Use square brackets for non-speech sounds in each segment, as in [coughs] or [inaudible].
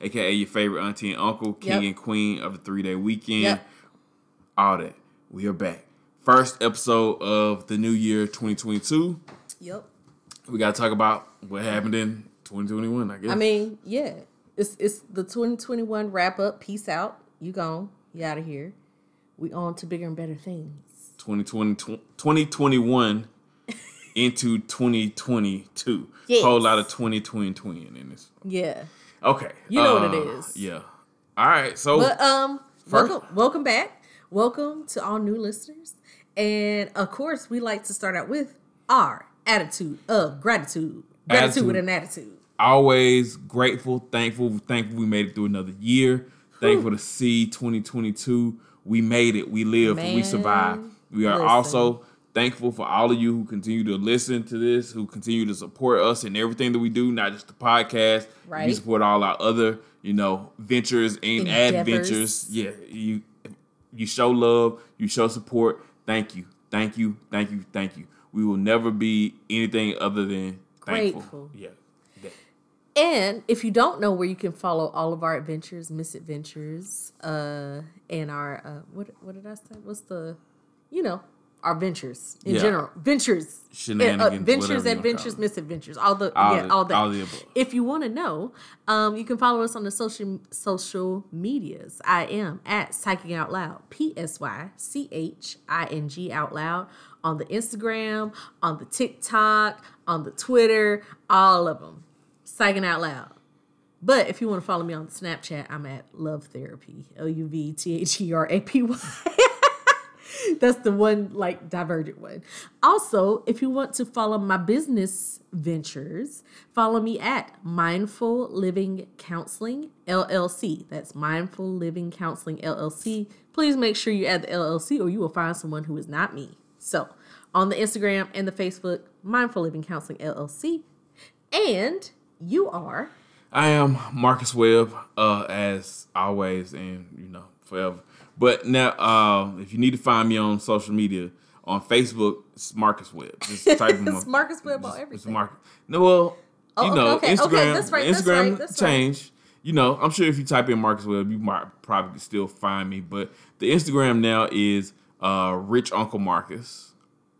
aka your favorite auntie and uncle, king Yep. and queen of the three day weekend. Yep. All that. We are back. First episode of the new year 2022. Yep. We got to talk about what happened in 2021, I guess. I mean, yeah. It's it's the 2021 wrap up. Peace out. You gone. You out of here. We on to bigger and better things. 2020, 2021 [laughs] into 2022. Yes. Whole lot of 2020 in this. Yeah. Okay. You know what it uh. Yeah. All right. So But um First- welcome welcome back. Welcome to all new listeners. And of course, we like to start out with our attitude of gratitude. Gratitude Attitude. with an attitude. always grateful, thankful, thankful we made it through another year. Thankful to see 2022. We made it. We lived. we Man, survived. We are listen. also thankful for all of you who continue to listen to this, who continue to support us in everything that we do, not just the podcast. You support all our other, you know, ventures and Endeavors. adventures. Yeah, you you show love, you show support. Thank you, thank you, thank you, thank you. We will never be anything other than thankful. Grateful. Yeah. And if you don't know where you can follow all of our adventures, misadventures, uh, and our uh, what what did I say? What's the, you know, our ventures in Yeah. general, ventures, Shenanigans, uh, ventures, whatever you wanna adventures, misadventures, all the All yeah, the- all that. all the above. If you want to know, um, you can follow us on the social social medias. I am at Psyching Out Loud, P S Y C H I N G Out Loud on the Instagram, on the TikTok, on the Twitter, all of them. Psyching Out Loud. But if you want to follow me on Snapchat, I'm at Love Therapy, L U V T H E R A P Y. [laughs] [laughs] That's the one like divergent one. Also, if you want to follow my business ventures, follow me at Mindful Living Counseling LLC. That's Mindful Living Counseling LLC. Please make sure you add the LLC or you will find someone who is not me. So, on the Instagram and the Facebook, Mindful Living Counseling LLC. And you are I am Marcus Webb, uh, as always, and you know, forever. But now, uh, if you need to find me on social media, on Facebook, it's Marcus Webb. Just type [laughs] It's on- Marcus Webb on everything. It's Marcus. No, well, Oh, you know, okay, okay, Instagram. that's right, that's Instagram right, that's right. changed. You know, I'm sure if you type in Marcus Webb, you might probably still find me. But the Instagram now is uh, Rich Uncle Marcus.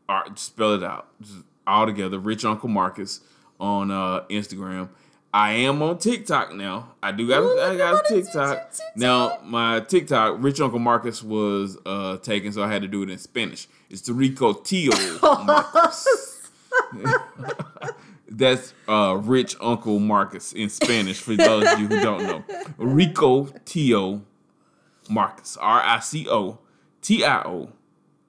Or spell it out just all together. Rich Uncle Marcus on uh, Instagram. I am on TikTok now. I do got Ooh, I got at a my TikTok. TikTok. Now my TikTok, Rich Uncle Marcus was uh, taken, so I had to do it in Spanish. It's the Rico Tio [laughs] Marcus. [laughs] That's uh, Rich Uncle Marcus in Spanish for those of you who don't know. Rico Tio Marcus. R I C O T I O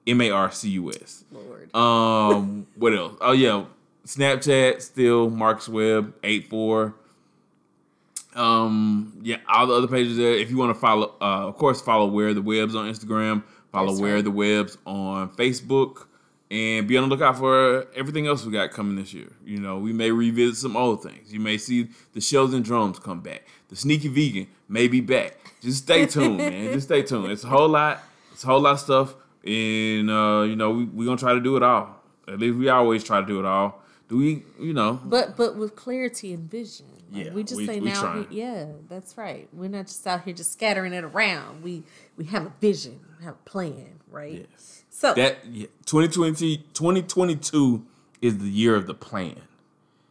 M A R C U S. Lord. Um, what else? Oh yeah, Snapchat still Marcus Webb eight four. Um, yeah, all the other pages there. If you want to follow, uh, of course, follow Where the Webbs on Instagram. Follow That's Where right. the Webbs on Facebook, and be on the lookout for everything else we got coming this year. You know, we may revisit some old things. You may see the shells and drums come back. The sneaky vegan may be back. Just stay tuned, man. [laughs] Just stay tuned. It's a whole lot. It's a whole lot of stuff, and uh, you know, we we gonna try to do it all. At least we always try to do it all. Do we? You know, But but with clarity and vision. Like, Yeah, we just we- say we now. we- yeah, that's right. We're not just out here just scattering it around. We we have a vision, we have a plan, right? yes. So That yeah, 2020, 2022 is the year of the plan.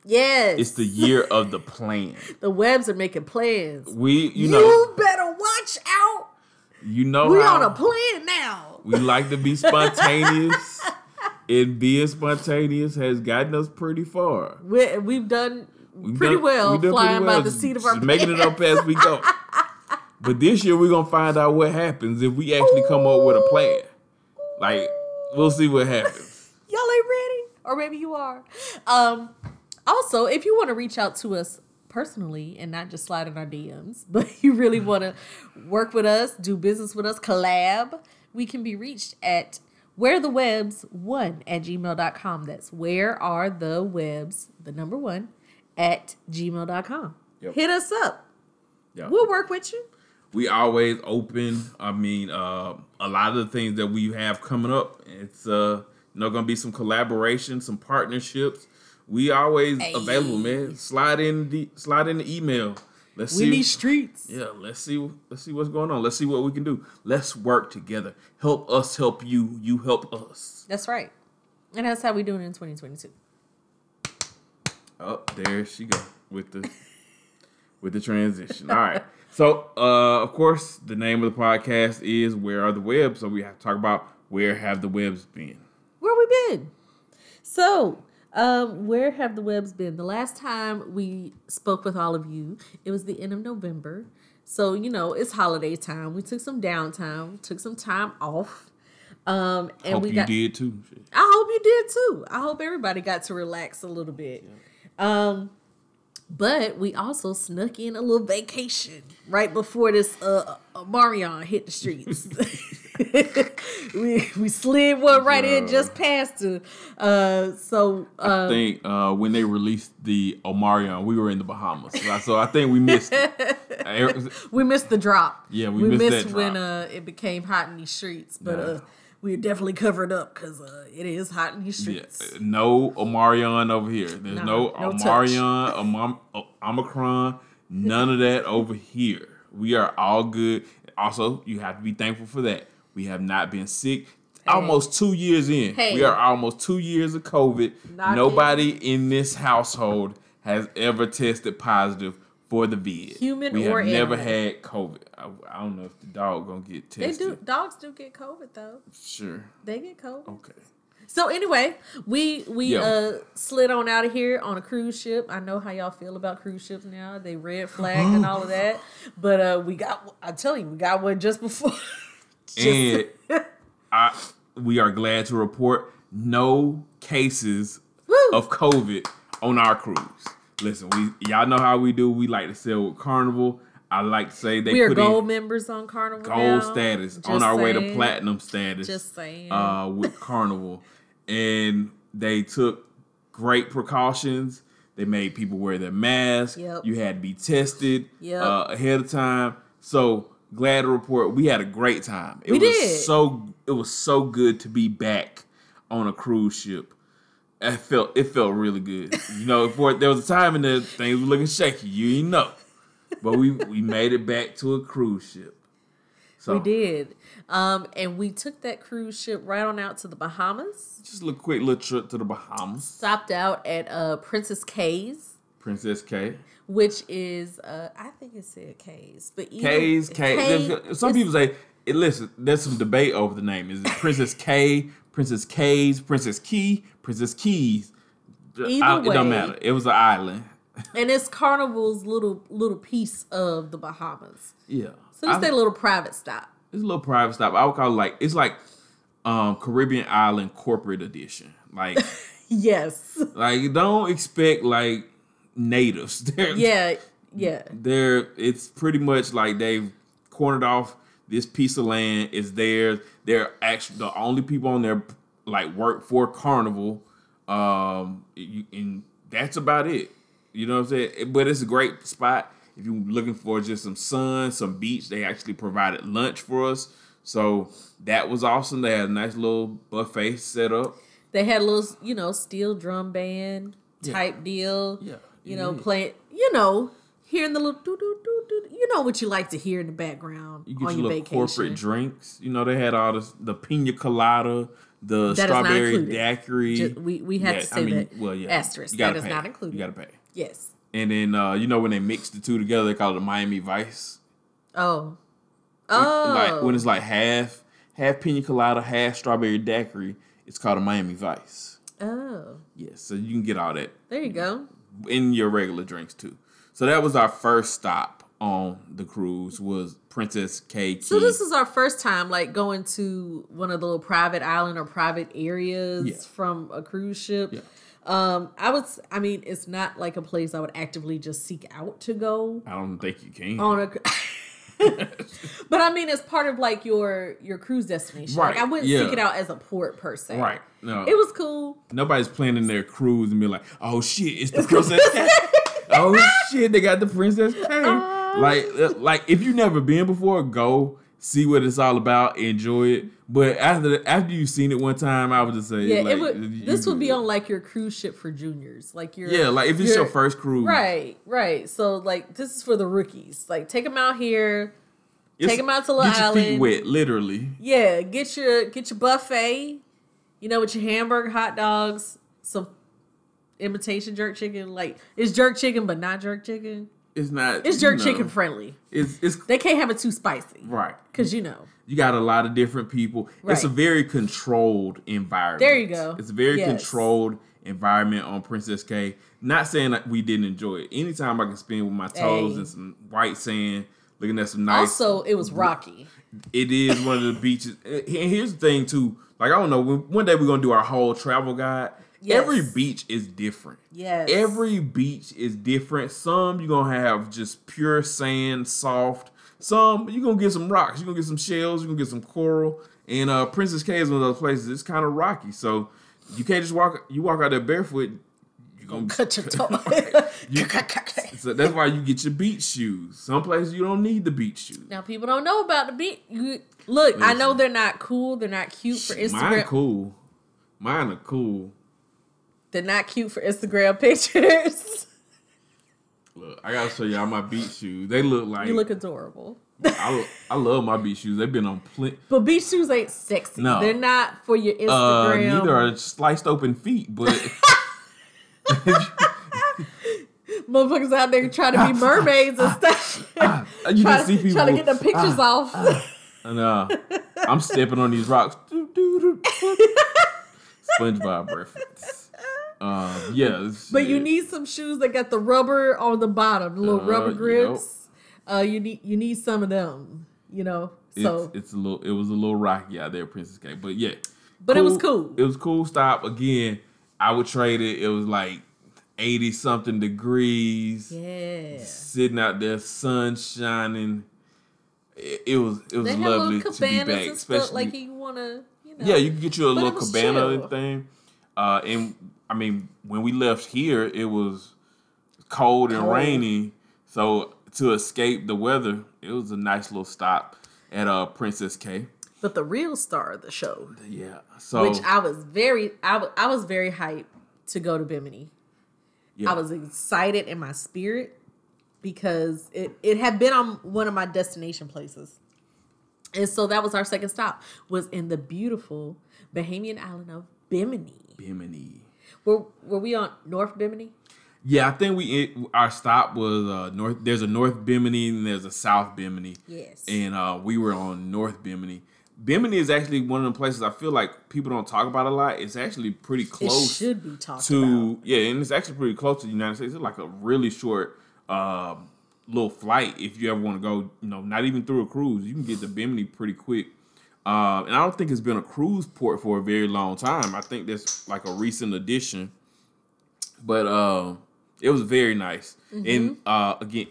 yes, It's the year of the plan. [laughs] the Webbs are making plans. We, you know. You, better watch out. you know We how on a plan now. we like to be [laughs] spontaneous, and being spontaneous has gotten us pretty far. We we've done We've pretty done- well done flying pretty by the seat of our just making it up as we go. [laughs] but this year we're gonna find out what happens if we actually come up with a plan. Like we'll see what happens. [laughs] y'all ain't ready or maybe you are um also if you want to reach out to us personally and not just slide in our dms [laughs] but you really want to work with us do business with us collab we can be reached at where the webbs one at gmail.com that's where are the webbs the number one at gmail.com Yep. hit us up Yeah. we'll work with you we always open. I mean, uh, a lot of the things that we have coming up, it's uh, you know, gonna be some collaboration, some partnerships. we always Hey. available, man. Slide in the slide in the email. Let's We see. need streets. yeah, let's see. Let's see what's going on. Let's see what we can do. Let's work together. Help us help you. You help us. That's right. And that's how we doing in 2022. Oh, there she go with the [laughs] with the transition. All right. So, uh, of course, the name of the podcast is "Where Are the Webbs?" So we have to talk about where have the Webbs been. Where we been? So, um, where have the Webbs been? The last time we spoke with all of you, it was the end of November. So, you know, it's holiday time. We took some downtime, took some time off. Um, and Hope we you got did too. I hope you did too. I hope everybody got to relax a little bit. Um, but we also snuck in a little vacation right before this uh Marion hit the streets. [laughs] [laughs] we we slid one right in just past her. Uh, so I uh, think uh, when they released the Omarion, we were in the Bahamas, so I, I think we missed. [laughs] it. We missed the drop. Yeah, we missed that when uh it became hot in these streets. But Yeah. uh, we definitely covered up because uh, it is hot in these Yeah, streets. no Omarion over here. There's No, no, no. Omarion, Omicron, none of that over here. We are all good. Also, you have to be thankful for that. We have not been sick. Almost two years in. Hey. We are almost two years of COVID. Knock Nobody in this household has ever tested positive for the vid. Human we or have never had COVID. I, I don't know if the dog gonna get tested. They do. Dogs do get COVID though. Sure. They get COVID. Okay. So anyway, we we Yeah. uh slid on out of here on a cruise ship. I know how y'all feel about cruise ships now. They red flag and all of that. [gasps] But uh we got I tell you, we got one just before. [laughs] And [laughs] I, we are glad to report no cases Woo! of COVID on our cruise. Listen, we y'all know how we do. We like to sail with Carnival. I like to say they we are gold members on Carnival. gold now. status Just on our way to platinum status. Just saying. uh, with [laughs] Carnival, and they took great precautions. They made people wear their masks. Yep. You had to be tested Yep. uh, ahead of time. So glad to report we had a great time. It We was did. so it was so good to be back on a cruise ship. It felt it felt really good. You know, [laughs] for there was a time in the things were looking shaky. You didn't know, but we we [laughs] made it back to a cruise ship. So we did. Um and we took that cruise ship right on out to the Bahamas. just a little quick little trip to the Bahamas. Stopped out at uh Princess Cays. Princess K. Which is, uh, I think it said K's, but either- K's, K. K- Some people say, listen, there's some debate over the name. Is it Princess K, Princess K's, Princess Key, Princess Keys? Either I- it way. don't matter. It was an island. [laughs] and it's Carnival's little little piece of the Bahamas. Yeah. So it's their little private stop. it's a little private stop. I would call it like, it's like um, Caribbean Island Corporate Edition. Like, [laughs] Yes. like don't expect like natives. [laughs] They're, Yeah. Yeah. they're it's pretty much like they've cornered off this piece of land is theirs. They're actually the only people on there like work for Carnival, um, you, and that's about it. You know what I'm saying? But it's a great spot if you're looking for just some sun, some beach. They actually provided lunch for us, so that was awesome. They had a nice little buffet set up. They had a little, you know, steel drum band type deal. Yeah, You know, yeah. playing, you know, hearing the little doo doo doo doo. You know what you like to hear in the background You get on your your little vacation. corporate drinks. You know, they had all this the pina colada, the That is strawberry daiquiri. Ju- we- we had to say that asterisk. you gotta That is pay. not included. You gotta pay. Yes. And then uh, you know when they mix the two together, they call it a Miami Vice. Oh. Oh. Like when it's like half half pina colada, half strawberry daiquiri, it's called a Miami Vice. oh. Yes, so you can get all that There you go. In your regular drinks too. So that was our first stop on the cruise was Princess K. Key. So this is our first time like going to one of the little private island or private areas Yeah. from a cruise ship. Yeah. Um, I would, I mean, it's not like a place I would actively just seek out to go I don't think you can. on a. [laughs] [laughs] but I mean, it's part of like your your cruise destination. Like I wouldn't yeah. seek it out as a port per se. Right. No. It was cool. Nobody's planning their cruise and be like, "Oh shit, it's the Princess [laughs] oh shit, they got the Princess K. Uh. like, uh, like if you never been before, go. See what it's all about, enjoy it. But after after you've seen it one time, I would just say, Yeah, like, it would. you This would be on like your cruise ship for juniors, like your Yeah, like if it's your first cruise, Right, right. So like this is for the rookies. Like take them out here. It's- them out to Little Get your feet wet, literally. Yeah, get your get your buffet. You know, with your hamburger, hot dogs, some imitation jerk chicken. Like it's jerk chicken, but not jerk chicken. It's not. It's you jerk know, chicken friendly. It's it's They can't have it too spicy, right. cause you know. You got a lot of different people. Right. It's a very controlled environment. There you go. It's a very Yes. controlled environment on Princess K. Not saying that we didn't enjoy it. Anytime I can spend with my toes Hey. and some white sand, looking at some nice. Also, it was rocky. it is one of the beaches. And here's the thing too. Like I don't know. when- One day we're gonna do our whole travel guide. Yes. Every beach is different. Yes. Every beach is different. Some you're gonna have just pure sand, soft. Some you're gonna get some rocks. You're gonna get some shells. You're gonna get some coral. And uh, Princess K is one of those places. It's kind of rocky, so you can't just walk. You walk out there barefoot. You're gonna [laughs] cut your [laughs] toe. [laughs] You- so that's why you get your beach shoes. Some places you don't need the beach shoes. now people don't know about the beach. You look. I know they're not cool. They're not cute for Instagram. Mine cool. Mine are cool. They're not cute for Instagram [laughs] pictures. Look, I gotta show y'all my beach shoes. They look like you look adorable. I, I love my beach shoes. They've been on plenty. But beach shoes ain't sexy. No. They're not for your Uh, Instagram. neither are sliced open feet, but [laughs] Motherfuckers out there trying to be [laughs] mermaids and stuff. you trying, see people. trying to get the pictures off. And uh, I'm stepping on these rocks. SpongeBob reference. Yeah, But you need some shoes that got the rubber on the bottom, the little Uh, rubber grips. Uh, you need you need some of them. You know. So, it's a little. It was a little rocky out there, Princess K. But yeah, but it was cool. It was cool. Stop again. I would trade it. It was like eighty something degrees. yeah. Sitting out there, sun shining. It, it was it was They lovely to be back. Especially like you wanna. You know. Yeah, you can get you a But little cabana chill. and thing. Uh, and I mean, when we left here, it was cold and Cold. rainy. So to escape the weather, it was a nice little stop at uh Princess K. But the real star of the show, Yeah. So which I was very, I wa- I was very hyped to go to Bimini. yeah. I was excited in my spirit because it, it had been on one of my destination places. And so that was our second stop, was in the beautiful Bahamian island of Bimini. Bimini. Were, were we on North Bimini? Yeah, I think we it, our stop was uh north. There's a North Bimini and there's a South Bimini. Yes. And uh, we were on North Bimini. Bimini is actually one of the places I feel like people don't talk about a lot. It's actually pretty It close. should be talked to about. yeah, and it's actually pretty close to the United States. It's like a really short um, little flight if you ever want to go. You know, not even through a cruise, you can get to Bimini pretty quick. Um, and I don't think it's been a cruise port for a very long time. I think that's like a recent addition. But uh, it was very nice. And uh, again,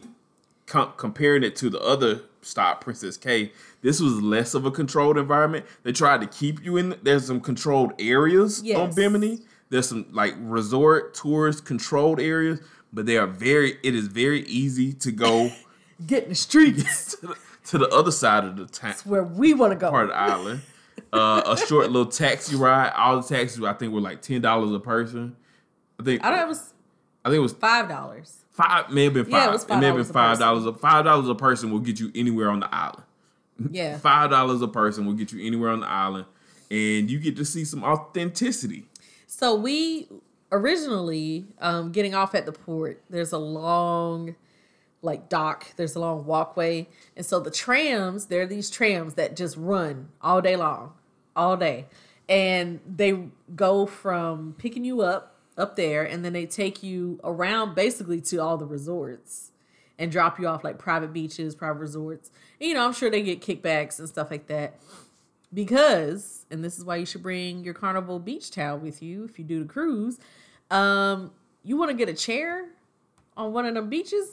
com- comparing it to the other stop, Princess K, this was less of a controlled environment. They tried to keep you in. There's some controlled areas on Bimini. There's some like resort tourist controlled areas, but they are very. It is very easy to go [laughs] Get in the streets. [laughs] to, the, other side of the town It's where we want to go. part of the island. Uh, a [laughs] short little taxi ride. All the taxis I think were like ten dollars a person. I think I don't know, it was I think it was five dollars. five. May have been five. Yeah, it was five. It may have been $5 a five dollars. Five dollars a person will get you anywhere on the island. [laughs] Yeah. Five dollars a person will get you anywhere on the island, and you get to see some authenticity. So we originally um, getting off at the port. There's a long, like dock. There's a long walkway, and so the trams. There are these trams that just run all day long, all day, and they go from picking you up up there, and then they take you around basically to all the resorts and drop you off like private beaches, private resorts. And, you know, I'm sure they get kickbacks and stuff like that because and this is why you should bring your carnival beach towel with you if you do the cruise um you want to get a chair on one of them beaches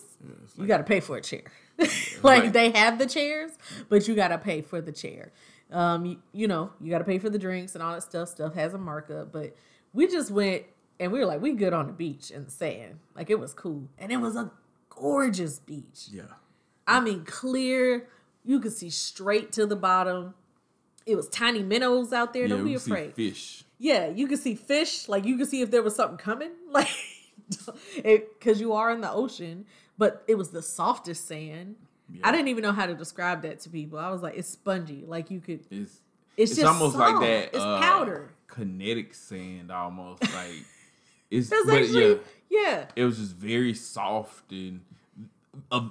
you got to pay for a chair [laughs] like Right. they have the chairs but you got to pay for the chair um you, you know you got to pay for the drinks and all that stuff stuff has a markup but we just went and we were like we good on the beach and the sand like it was cool and it was a gorgeous beach Yeah, I mean, clear You could see straight to the bottom. It was tiny minnows out there. Don't we be see afraid. Fish. Yeah, you could see fish. Like you could see if there was something coming. [laughs] Like [laughs] because you are in the ocean, but it was the softest sand. I didn't even know how to describe that to people. I was like, it's spongy. Like you could. It's It's, it's just almost like that. It's uh, powder. Kinetic sand, almost [laughs] like it's. It's but actually yeah, yeah. it was just very soft and uh,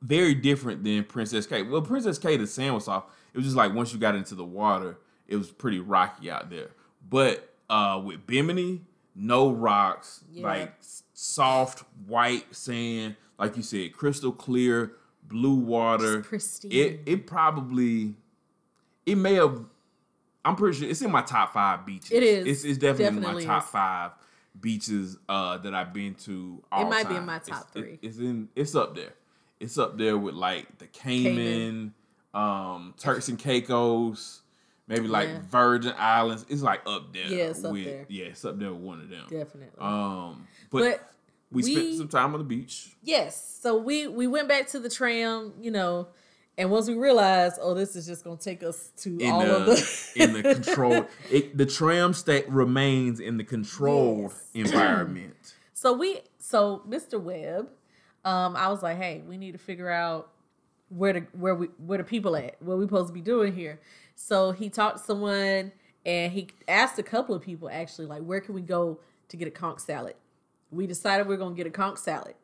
very different than Princess K. Well, Princess K, the sand was soft. It was just like once you got into the water, it was pretty rocky out there. But uh, with Bimini, no rocks, Yeah. like soft white sand, like you said, crystal clear, blue water. It it probably it may have. I'm pretty sure it's in my top five beaches. It is. It's, it's definitely, Definitely in my top is. five beaches uh, that I've been to. All It might be in time. my It's- top it- three. it's in. It's up there. It's up there with like the Cayman, um, Turks and Caicos, maybe like Yeah. Virgin Islands. It's like up there. Yeah, it's up with, there. Yeah, it's up there with one of them. Definitely. Um, but, but we, we- spent some time on the beach. Yes. So we we went back to the tram, you know, and once we realized, oh, this is just gonna take us to in all the, of the in the [laughs] control it, the tram state remains in the controlled Yes. [clears throat] environment So we so Mr. Webb, um, I was like, hey, we need to figure out where the where we where the people at, what we supposed to be doing here. So he talked to someone and he asked a couple of people actually, like, where can we go to get a conch salad? We decided we are gonna get a conch salad.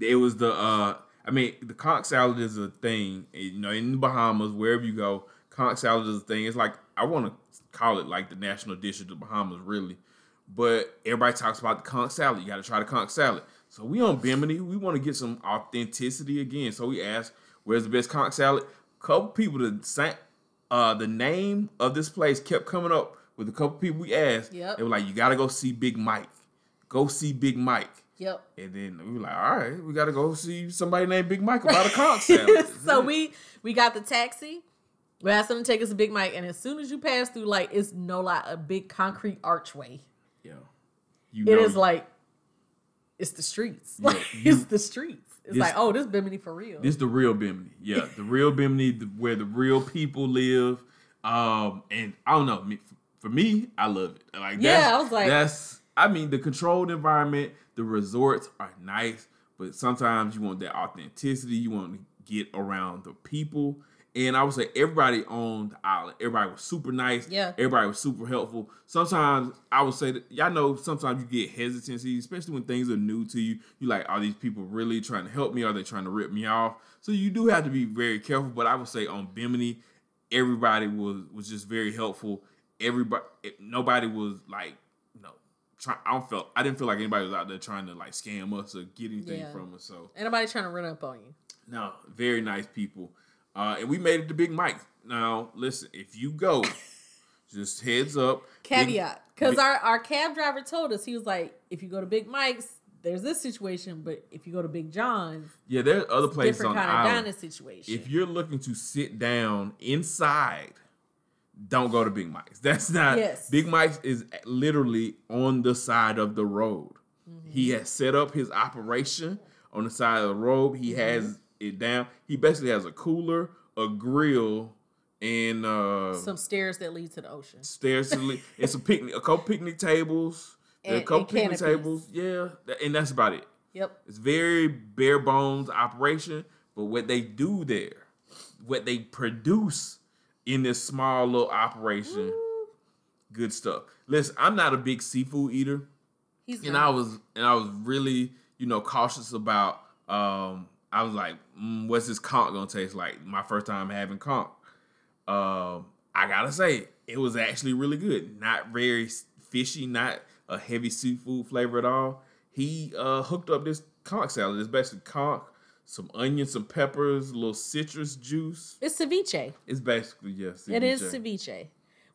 it was the uh i mean the conch salad is a thing you know in the bahamas wherever you go conch salad is a thing. It's like i want to call it like the national dish of the bahamas really. But everybody talks about the conch salad. You got to try the conch salad. So we on bimini. We want to get some authenticity again. So we asked where's the best conch salad? Couple people the same uh the name of this place kept coming up with a couple people we asked Yep. they were like you got to go see big mike go see big mike Yep. and then we were like, all right, we gotta go see somebody named Big Mike about a [laughs] salad. [laughs] so we we got the taxi. We asked them to take us to Big Mike, and as soon as you pass through, like it's no lie, a big concrete archway. Yeah. you It know, is like it's the streets. Yeah, [laughs] Like you- it's the streets. It's this- like oh, this Bimini for real. this the real Bimini. Yeah, the real Bimini, the, where the real people live. Um, and I don't know, me, for me, I love it. Like, Yeah, I was like- that's. I mean, the controlled environment, the resorts are nice, but sometimes you want that authenticity. You want to get around the people. And I would say everybody on the island, everybody was super nice. Yeah. Everybody was super helpful. Sometimes I would say that y'all know sometimes you get hesitancy, especially when things are new to you. You like, are these people really trying to help me? Are they trying to rip me off? So you do have to be very careful. But I would say on Bimini, everybody was was just very helpful. Everybody, eh, nobody was like, no, try, I don't feel. I didn't feel like anybody was out there trying to like scam us or get anything Yeah. from us. So anybody trying to run up on you. no, very nice people. Uh, and we made it to Big Mike. Now, listen, if you go, [laughs] just heads up. Caveat, because our our cab driver told us he was like, if you go to Big Mike's, there's this situation, but if you go to Big John's, yeah, there's other places different on kind of island. dining situation. If you're looking to sit down inside, don't go to Big Mike's. [laughs] That's not. Yes. Big Mike's is literally on the side of the road. Mm-hmm. He has set up his operation on the side of the road. He Mm-hmm. has it down. He basically has a cooler, a grill, and uh, some stairs that lead to the ocean. stairs to li- [laughs] and some picnic, a couple picnic tables, a couple and picnic canopies. tables. Yeah, and that's about it. Yep. It's very bare bones operation, but what they do there, what they produce in this small little operation, good stuff. Listen, I'm not a big seafood eater, He's and not. I was and I was really you know cautious about. Um, I was like, mm, what's this conch gonna taste like? My first time having conch. Um, I gotta say, it was actually really good. Not very fishy, not a heavy seafood flavor at all. He uh, hooked up this conch salad. It's basically conch, some onions, some peppers, a little citrus juice. it's ceviche. It's basically yes. It is ceviche,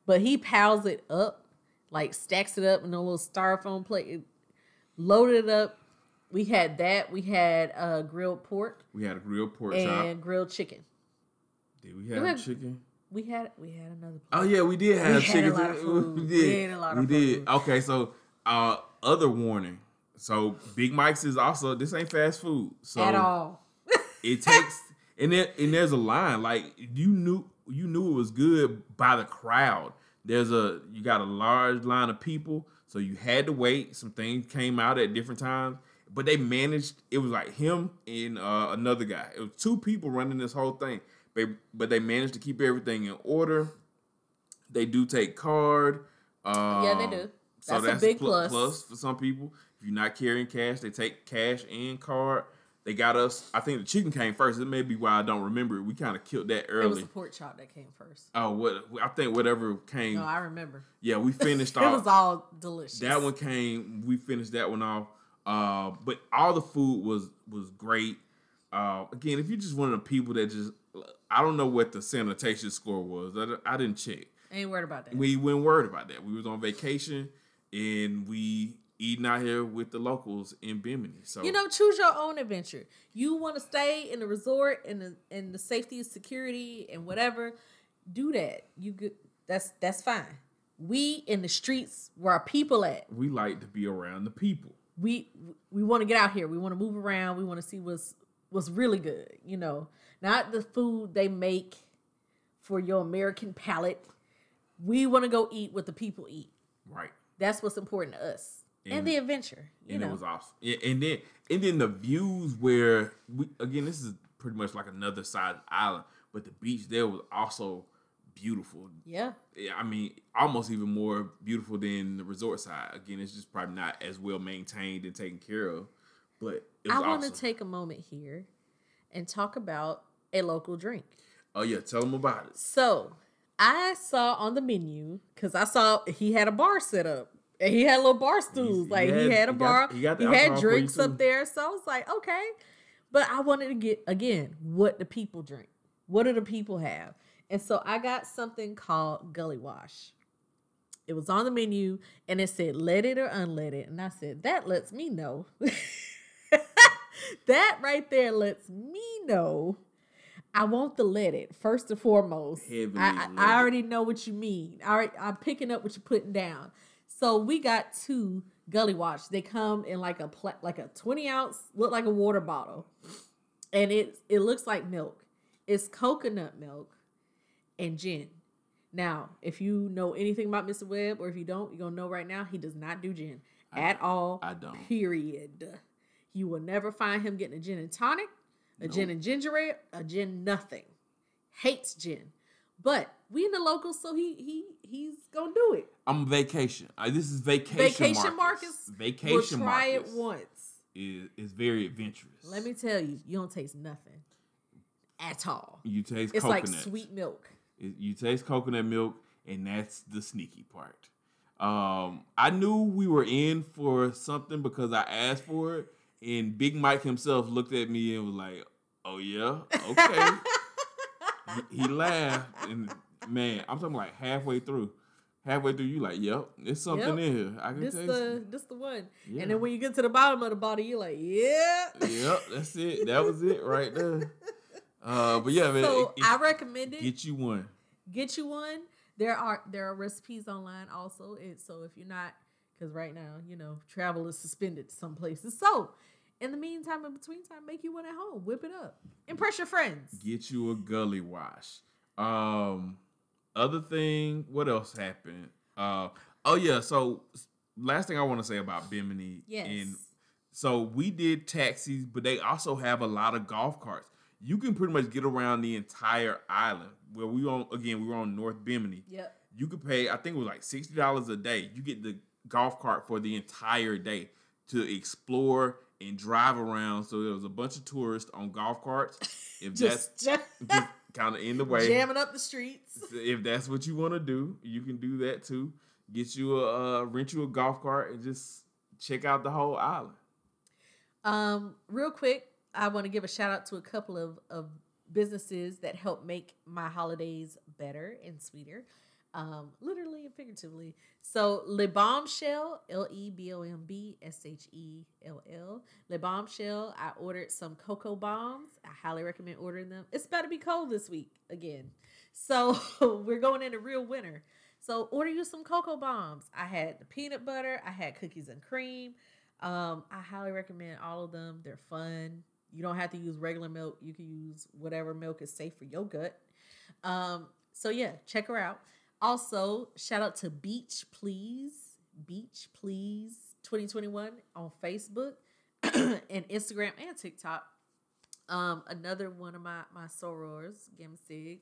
but he piles it up, like stacks it up in a little styrofoam plate, loaded it up. We had that. We had uh, grilled pork We had a grilled pork and chop. grilled chicken. Did we have had- chicken? We had we had another. Oh yeah, we did have We had a chicken. lot of [laughs] food. We We did. had a lot we of did. food. Okay, so uh, other warning. So Big Mike's is also this ain't fast food. So at all. [laughs] it takes And there, and there's a line like you knew you knew it was good by the crowd. There's a you got a large line of people, so you had to wait. Some things came out at different times, but they managed. It was like him and uh, another guy. It was two people running this whole thing, but but they managed to keep everything in order. They do take card. Um, Yeah, they do. That's a big pl- plus. plus for some people. If you're not carrying cash, they take cash and card. They got us. I think the chicken came first. It may be why I don't remember. We kind of killed that early. It was the pork chop that came first. Oh, what I think whatever came. No, I remember. yeah, we finished [laughs] It off. was all delicious. that one came. We finished that one off. Uh, but all the food was was great. Uh, again, if you're just one of the people that just, I don't know what the sanitation score was. I, I didn't check. Ain't worried about that. We weren't worried about that. We was on vacation and we eating out here with the locals in Bimini. So you know, choose your own adventure. You want to stay in the resort and the and the safety and security and whatever, do that. You good that's that's fine. We in the streets where our people at. we like to be around the people. We we want to get out here. We want to move around. We want to see what's what's really good, you know. Not the food they make for your American palate. We want to go eat what the people eat. Right. That's what's important to us. And, And- the adventure, you and know. it was awesome. Yeah, and then and then the views where we again this is pretty much like another side of the island, but the beach there was also beautiful. yeah. Yeah, I mean, almost even more beautiful than the resort side. Again, it's just probably not as well maintained and taken care of, but I want to take a moment here and talk about a local drink. oh yeah, tell them about it. So I saw on the menu because I saw he had a bar set up. And he had little bar stools. he like he had- had a he got- bar. he got he had alcohol for you, drinks up there. So I was like, okay. But I wanted to get again what the people drink. What do the people have? And so I got something called Gully Wash. It was on the menu and it said leaded or unleaded. And I said, that lets me know. [laughs] that right there lets me know I want the leaded first and foremost. Heavily I, I. I already know what you mean. All right, I'm picking up what you're putting down. So we got two Gully Wash. They come in like a pla- like a 20 ounce, look like a water bottle, and it it looks like milk. It's coconut milk and gin. Now, if you know anything about Mr. Webb, or if you don't, you're gonna know right now he does not do gin at all. I don't. Period. You will never find him getting a gin and tonic, a gin and ginger ale, a gin nothing. Hates gin. But we in the locals, so he he he's gonna do it. I'm on vacation. This is vacation. Vacation Marcus. Marcus. Vacation will try Marcus it once. Is is very adventurous. Let me tell you, you don't taste nothing at all. You taste It's coconut. like sweet milk. You taste coconut milk, and that's the sneaky part. Um, I knew we were in for something because I asked for it, and Big Mike himself looked at me and was like, "Oh yeah, okay." he, [laughs] he laughed, and man, I'm talking like halfway through. Halfway through, you like, "Yep, there's something Yep. in here. I can This taste the it." this the one. Yeah. And then when you get to the bottom of the bottle, you're like, yeah. Yep, that's it. [laughs] That was it right there. Uh, but yeah, man, So it- it- I recommend it. get you one. get you one. There are there are recipes online also. It, so if you're not, because right now you know travel is suspended to some places. So in the meantime, in between time, make you one at home. Whip it up. Impress your friends. Get you a gully wash. Um, other thing, what else happened? Uh, oh yeah. So last thing I want to say about Bimini. Yes. And so we did taxis, but they also have a lot of golf carts. You can pretty much get around the entire island. Where we on again, we were on North Bimini. Yep. You could pay, I think it was like sixty dollars a day. You get the golf cart for the entire day to explore and drive around. So there was a bunch of tourists on golf carts. If Just, [laughs] that's just [laughs] kind of in the way, jamming up the streets. if that's what you want to do, you can do that too. Get you a uh, rent you a golf cart and just check out the whole island. Um, real quick, I want to give a shout out to a couple of, of businesses that help make my holidays better and sweeter, um, literally and figuratively. So, Le Bombshell, L E B O M B S H E L L, Le Bombshell. I ordered some cocoa bombs. I highly recommend ordering them. It's about to be cold this week again, so [laughs] we're going into real winter. So, order you some cocoa bombs. I had the peanut butter. I had cookies and cream. Um, I highly recommend all of them. They're fun. You don't have to use regular milk. You can use whatever milk is safe for your gut. Um, so yeah, check her out. Also, shout out to Beach Please, Beach Please 2021 on Facebook [clears throat] and Instagram and TikTok. Um, another one of my my sorors, Gemsig,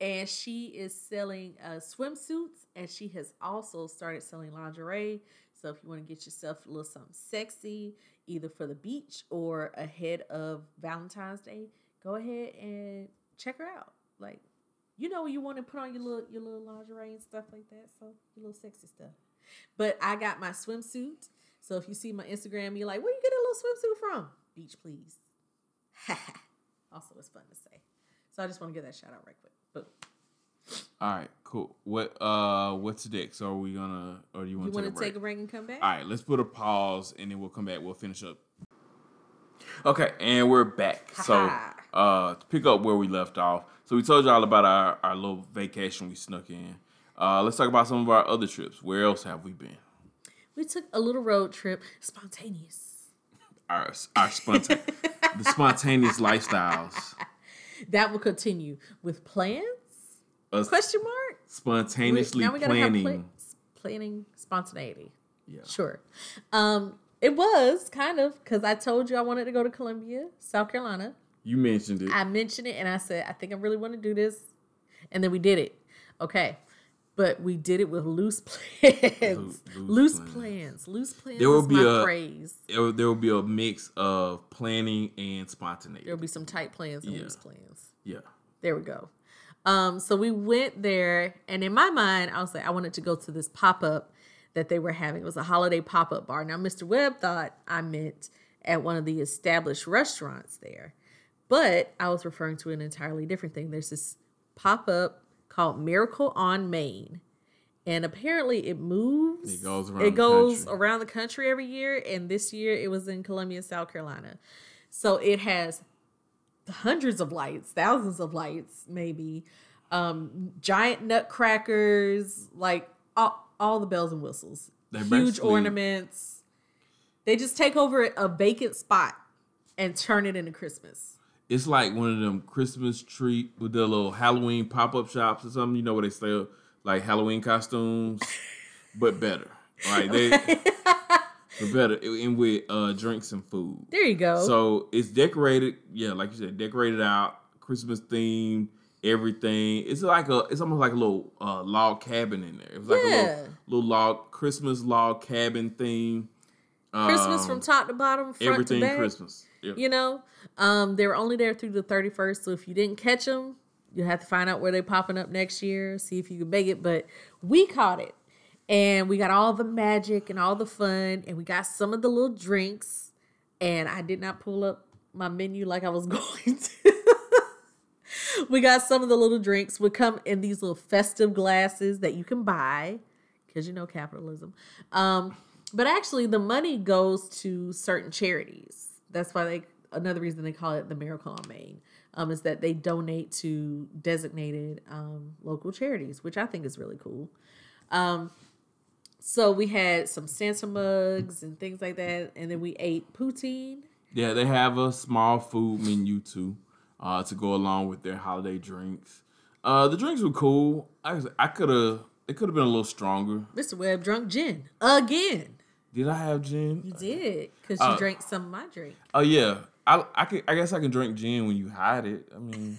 and she is selling uh, swimsuits, and she has also started selling lingerie. So if you want to get yourself a little something sexy, either for the beach or ahead of Valentine's Day, go ahead and check her out. Like, you know, you want to put on your little your little lingerie and stuff like that. So your little sexy stuff. But I got my swimsuit. So if you see my Instagram, you're like, where you get a little swimsuit from? Beach, please. [laughs] also, it's fun to say. So I just want to give that shout out right quick. All right, cool. What uh, what's the next? Are we gonna, or do you want to take a to break? take a break and come back? All right, let's put a pause and then we'll come back. We'll finish up. Okay, and we're back. So, uh, to pick up where we left off. So we told y'all about our, our little vacation we snuck in. Uh, let's talk about some of our other trips. Where else have we been? We took a little road trip, spontaneous. Our our spontaneous [laughs] the spontaneous lifestyles. That will continue with plans? Us Question mark? Spontaneously we planning. pla- planning spontaneity. yeah. Sure. Um, it was kind of because I told you I wanted to go to Columbia, South Carolina. You mentioned it. I mentioned it and I said, I think I really want to do this. And then we did it. Okay. But we did it with loose [laughs] plans. loose loose plans. plans. Loose plans There will is be my a- phrase. There will- there will be a mix of planning and spontaneity. There'll be some tight plans and Yeah. loose plans. yeah. There we go. Um, so we went there, and in my mind, I was like, I wanted to go to this pop up that they were having. It was a holiday pop up bar. Now, Mr. Webb thought I meant at one of the established restaurants there, but I was referring to an entirely different thing. There's this pop up called Miracle on Main. And apparently it moves. It goes around It goes country. around the country every year. And this year it was in Columbia, South Carolina. So it has hundreds of lights, thousands of lights, maybe, um, giant nutcrackers, like all, all the bells and whistles, They huge ornaments. They just take over a vacant spot and turn it into Christmas. It's like one of them Christmas tree with the little Halloween pop up shops or something. You know where they sell like Halloween costumes, [laughs] but better. Right? They [laughs] but better and with uh, drinks and food. There you go. So it's decorated, yeah, like you said, decorated out, Christmas theme, everything. It's like a, it's almost like a little uh, log cabin in there. It was like a little, little log Christmas log cabin theme. Christmas Um, from top to bottom, front everything to back. Christmas. Yep. You know, um, they were only there through the 31st. So if you didn't catch them, you have to find out where they're popping up next year, see if you can make it. But we caught it. And we got all the magic and all the fun. And we got some of the little drinks. And I did not pull up my menu like I was [laughs] going to. we got some of the little drinks would come in these little festive glasses that you can buy because you know capitalism. Um, but actually, the money goes to certain charities. That's why they another reason they call it the Miracle on Main um, is that they donate to designated um, local charities, which I think is really cool. Um, so we had some Santa mugs and things like that, and then we ate poutine. Yeah, they have a small food menu too, uh, to go along with their holiday drinks. Uh, the drinks were cool. I I could have it could have been a little stronger. Mr. Webb drunk gin again. Did I have gin? You did because you Uh, drank some of my drink. Oh yeah, I I can I guess I can drink gin when you hide it. I mean,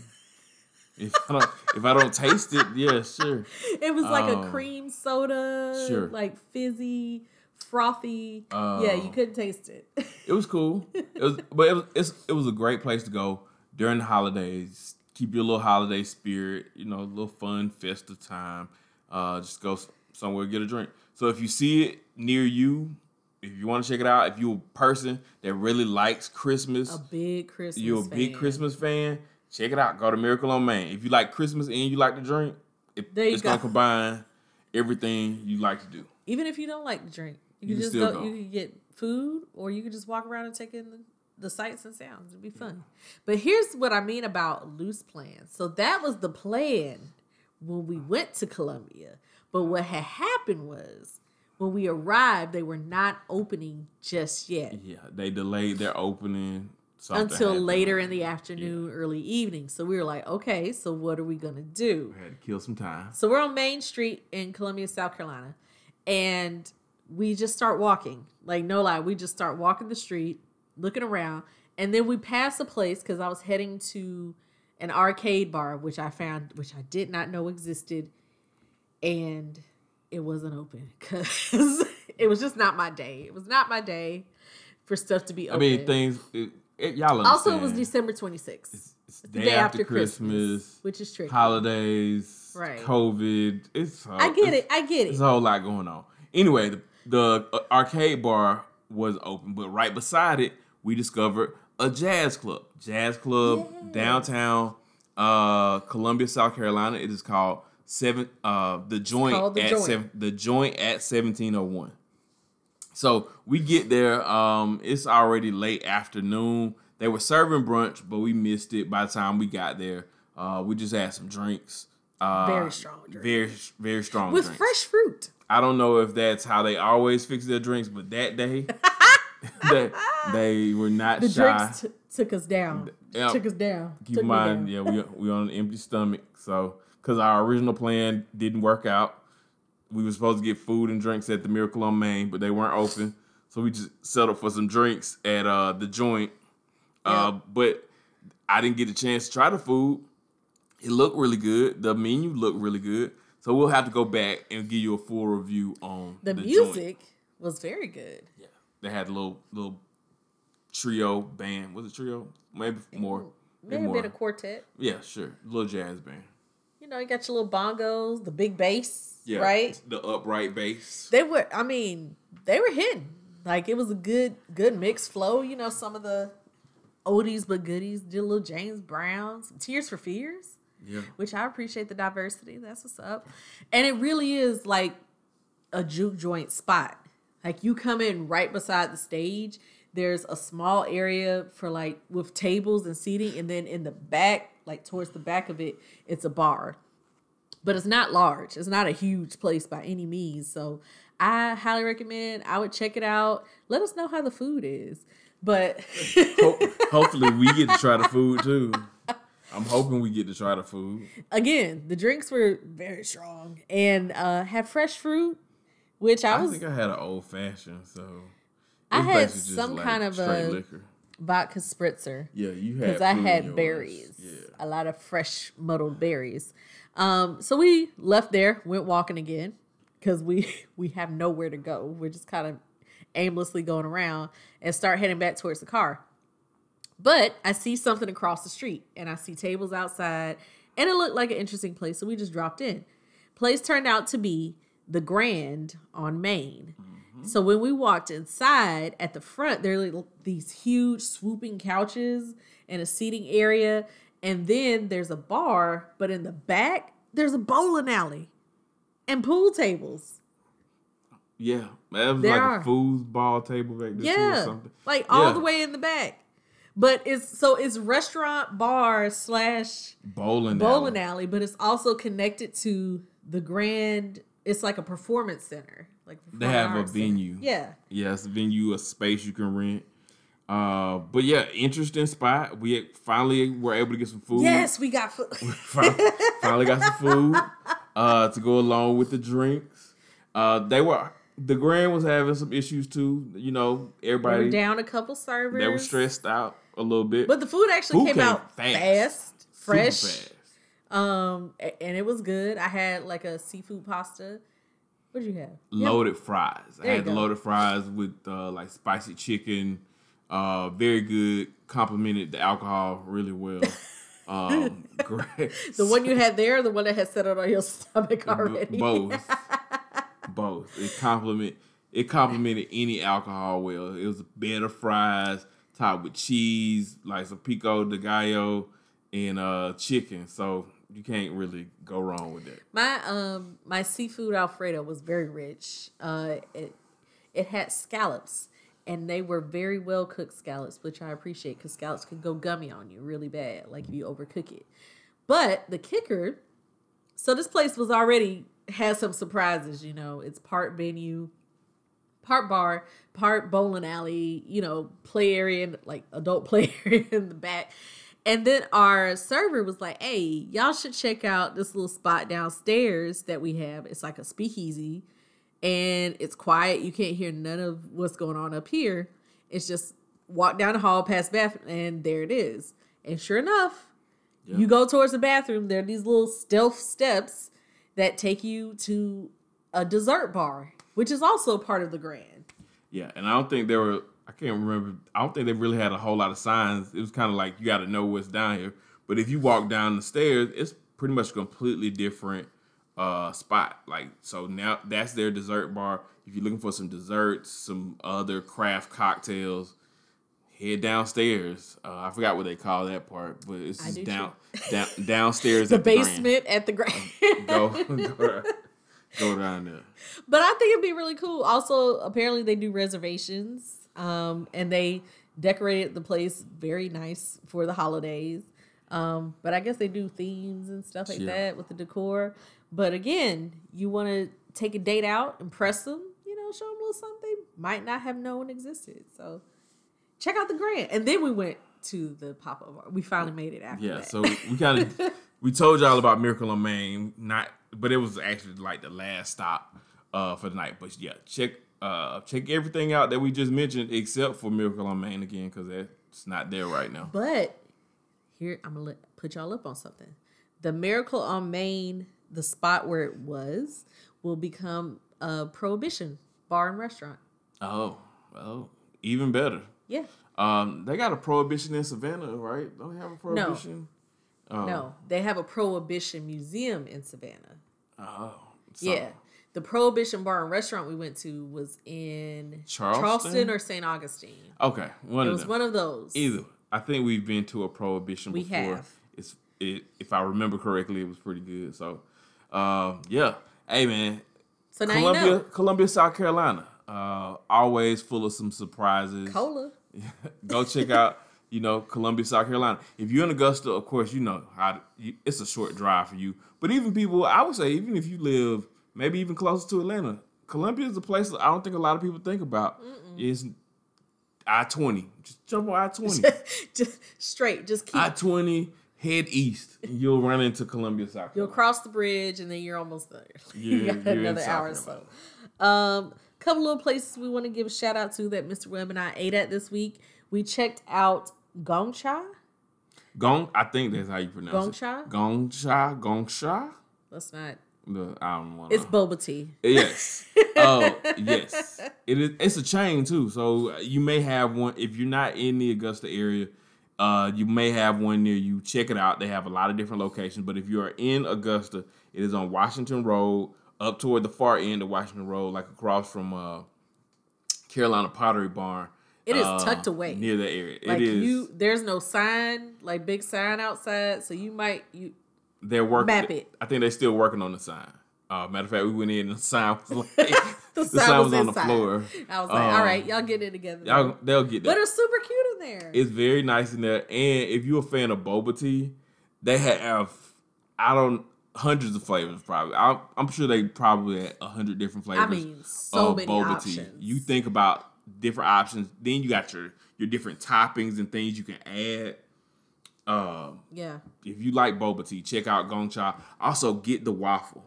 if I don't if I don't taste it, yeah, sure. It was like a Oh. cream soda, Sure. like fizzy, frothy. yeah, Oh. you couldn't taste it. It was cool. It was, but it was it's, it was a great place to go during the holidays. Keep your little holiday spirit. You know, a little fun, festive time. Uh, just go somewhere get a drink. So if you see it near you, if you want to check it out, if you're a person that really likes Christmas, a big Christmas. you're a big. Christmas fan, check it out. Go to Miracle on Main. If you like Christmas and you like to drink, it, it's gonna combine everything you like to do. Even if you don't like to drink, you, You can just go, go. You can get food, or you can just walk around and take in the, the sights and sounds. It'd be fun. But here's what I mean about loose plans. So that was the plan when we went to Columbia. But what had happened was when we arrived, they were not opening just yet. Yeah, they delayed their opening until happened. later in the afternoon, early evening. So we were like, okay, so what are we gonna do? We had to kill some time. So we're on Main Street in Columbia, South Carolina, and we just start walking. Like no lie, we just start walking the street, looking around, and then we pass a place because I was heading to an arcade bar, which I found, which I did not know existed, and it wasn't open [laughs] because it was just not my day. It was not my day for stuff to be Open. I mean, things. It, it, y'all understand. also, it was December 26th, It's, it's the day, after, Christmas, which is tricky. holidays, Right. COVID. It's uh, I get it. I get it. There's a whole lot going on. Anyway, the, the uh, arcade bar was open, but right beside it, we discovered a jazz club. Jazz club downtown uh, Columbia, South Carolina. It is called seven. Uh, the joint The at Joint. seven. The joint at seventeen oh one. So we get there. Um, it's already late afternoon. They were serving brunch, but we missed it by the time we got there. Uh, we just had some drinks. Uh, Very strong drinks. Very, very strong With drinks. fresh fruit. I don't know if that's how they always fix their drinks, but that day, [laughs] they, they were not The shy. drinks t- took us down. Yeah. Took us down. Keep took in mind, yeah, we we on an empty stomach, so because our original plan didn't work out, we were supposed to get food and drinks at the Miracle on Main, but they weren't open, so we just settled for some drinks at uh the joint. Uh, but I didn't get a chance to try the food. It looked really good. The menu looked really good. So we'll have to go back and give you a full review on The, joint. music was very good. Yeah, they had a little little trio band. Was it trio? Maybe more. Maybe a more. bit of quartet. Yeah, sure. A Little jazz band. You know, you got your little bongos, the big bass, Yeah, right? The upright bass. They were. I mean, they were hitting. Like it was a good, good mixed flow. You know, some of the oldies but goodies. Did a little James Brown, Tears for Fears. Yeah, which I appreciate the diversity. That's what's up. And it really is like a juke joint spot. Like you come in right beside the stage. There's a small area for like with tables and seating, and then in the back, like towards the back of it, it's a bar. But it's not large. It's not a huge place by any means. So I highly recommend. I would check it out. Let us know how the food is. But [laughs] hopefully we get to try the food too. I'm hoping we get to try the food. again, the drinks were very strong and uh, had fresh fruit, which I I, was think I had an old fashioned, so I had some like kind of a- liquor. vodka spritzer Yeah, you had because I had berries, Yeah, a lot of fresh muddled berries. Um, so we left there, went walking again because we [laughs] we have nowhere to go. We're just kind of aimlessly going around and start heading back towards the car. But I see something across the street and I see tables outside and it looked like an interesting place. So we just dropped in. Place turned out to be the Grand on Main. So when we walked inside at the front, there were like these huge swooping couches and a seating area. And then there's a bar, but in the back, there's a bowling alley and pool tables. yeah. That was There like are. a foosball table back there too or Yeah, something. like all Yeah. the way in the back. But it's so it's restaurant bar slash Bowling. bowling alley. alley, but it's also connected to the grand. It's like a performance center. Like They have a arts center. venue. Yeah, Yeah, a venue, a space you can rent. Uh, but yeah, interesting spot. We finally were able to get some food. yes, we got food. [laughs] Fin- finally got some food uh, to go along with the drinks. Uh, they were the Grand was having some issues too. You know, everybody down a couple servers. they were stressed out a little bit. but the food actually Food came, came out fast. fast, fresh. fast. Um, and it was good. I had like a seafood pasta. What did you have? Loaded fries. I There you had the loaded fries with uh, like spicy chicken. Uh, very good. Complimented the alcohol really well. [laughs] Um, great. [laughs] The one you had there, the one that had settled on your [laughs] stomach B- already. Both. Both. It compliment it complimented any alcohol well. It was a bed of fries topped with cheese, like some pico de gallo and uh chicken. So you can't really go wrong with that. My um my seafood alfredo was very rich. Uh it it had scallops and they were very well cooked scallops, which I appreciate because scallops can go gummy on you really bad, like if you overcook it. But the kicker, so this place was already has some surprises, you know. It's part venue, part bar, part bowling alley, you know, play area and like adult [laughs] play area in the back. And then our server was like, "Hey, y'all should check out this little spot downstairs that we have. It's like a speakeasy, and it's quiet. You can't hear none of what's going on up here. It's just walk down the hall past bathroom, and there it is. And sure enough, Yeah. you go towards the bathroom. There are these little stealth steps that take you to a dessert bar, which is also part of the grand. Yeah, and I don't think there were. I can't remember. I don't think they really had a whole lot of signs. It was kind of like you got to know what's down here. But if you walk down the stairs, it's pretty much completely different uh spot. Like so now that's their dessert bar. If you're looking for some desserts, some other craft cocktails, head downstairs. Uh, I forgot what they call that part, but it's just do down, [laughs] down downstairs. The at the basement at the grand. [laughs] Go [laughs] go, go down there. But I think it'd be really cool. Also, apparently they do reservations, um, and they decorated the place very nice for the holidays. Um, but I guess they do themes and stuff like Yeah. that with the decor. But again, you want to take a date out, impress them, you know, show them a little something might not have known existed. So check out the Grand. And then we went to the pop up bar. We finally made it after Yeah, that. so we kind of [laughs] we told y'all about Miracle on Main, not but it was actually like the last stop uh for the night. But yeah, check uh check everything out that we just mentioned except for Miracle on Main again because it's not there right now. But here I'm gonna let, put y'all up on something. The Miracle on Main, the spot where it was, will become a Prohibition bar and restaurant. Oh, well, even better. Yeah, Um, they got a prohibition in Savannah, right? Don't they have a prohibition? Oh, no, they have a Prohibition museum in Savannah. Oh, so- Yeah, the Prohibition bar and restaurant we went to was in Charleston? or St. Augustine. Okay, one It was them. one of those. Either. I think we've been to a prohibition We before. have. It's it, if I remember correctly, it was pretty good. So, um, yeah. Hey man, So now Columbia, you know. Columbia, South Carolina. Uh, always full of some surprises. Cola. [laughs] Go check out, you know, Columbia, South Carolina. If you're in Augusta, of course, you know how to, you, it's a short drive for you. But even people, I would say, even if you live maybe even closer to Atlanta, Columbia is a place that I don't think a lot of people think about. It's I twenty. Just jump on I twenty. [laughs] just straight. Just keep. I twenty. Head east. You'll run into Columbia, South You'll cross the bridge and then you're almost there. Yeah, [laughs] you got you're in another hour or so. Um, couple little places we want to give a shout out to that Mr. Webb and I ate at this week. We checked out Gongcha. Gong. I think that's how you pronounce Gongsha? it. Gongsha. Gongsha. Let's not. The I don't want. It's boba tea. Yes. [laughs] Oh, yes. It is. It's a chain too. So you may have one if you're not in the Augusta area. Uh, you may have one near you. Check it out. They have a lot of different locations. But if you are in Augusta, it is on Washington Road, up toward the far end of Washington Road, like across from uh, Carolina Pottery Barn. It is uh, tucked away. near the area. Like it is. you, there's no sign, like big sign outside, so you might you. They're working. map it. I think they're still working on the sign. Uh, matter of fact, we went in and the sign was like [laughs] The, [laughs] the sign, sign was, was on the floor. I was like, Uh, all right, y'all get it together. Y'all, they'll get that. but it's super cute in there. It's very nice in there. And if you're a fan of boba tea, they have I don't hundreds of flavors probably. I'm, I'm sure they probably had a hundred different flavors. I mean, so of many boba options. tea. You think about different options, then you got your your different toppings and things you can add. Um, yeah. if you like boba tea, check out Gongcha. Also, get the waffle.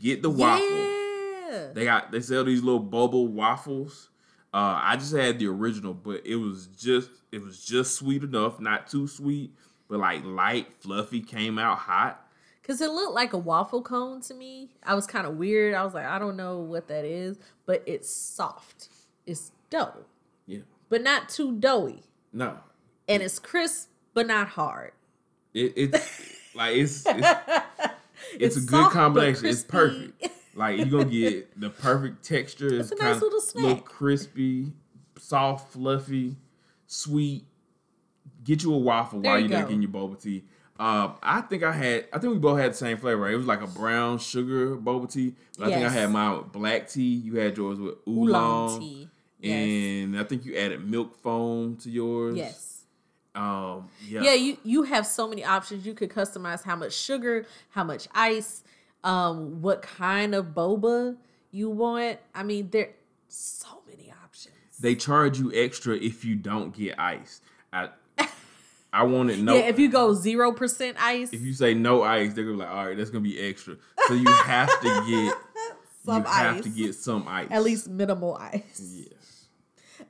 Get the waffle. Yeah. They got they sell these little bubble waffles. Uh, I just had the original, but it was just it was just sweet enough, not too sweet, but like light, fluffy, came out hot. Cause it looked like a waffle cone to me. I was kind of weird. I was like, I don't know what that is, but it's soft. It's dough, Yeah, but not too doughy, no, and it's crisp but not hard. it, it's [laughs] like it's it's, it's, a good combination. It's perfect. Like you're gonna get [laughs] the perfect texture. It's, a nice little snack. crispy, soft, fluffy, sweet. Get you a waffle There while you you're go. getting your boba tea. Um, I think I had. I think we both had the same flavor. Right? It was like a brown sugar boba tea. But I think I had mine with black tea. You had yours with Oolong oolong, tea. Yes. and I think you added milk foam to yours. Yes. Um. Yeah. Yeah, you you have so many options. You could customize how much sugar, how much ice, um, what kind of boba you want. I mean, there So many options. They charge you extra if you don't get ice. I I wanted [laughs] no. yeah, if you go zero percent ice, if you say no ice, they're gonna be like, all right, that's gonna be extra. So you have to get [laughs] some ice. you ice, have to get some ice. at least minimal ice. Yes.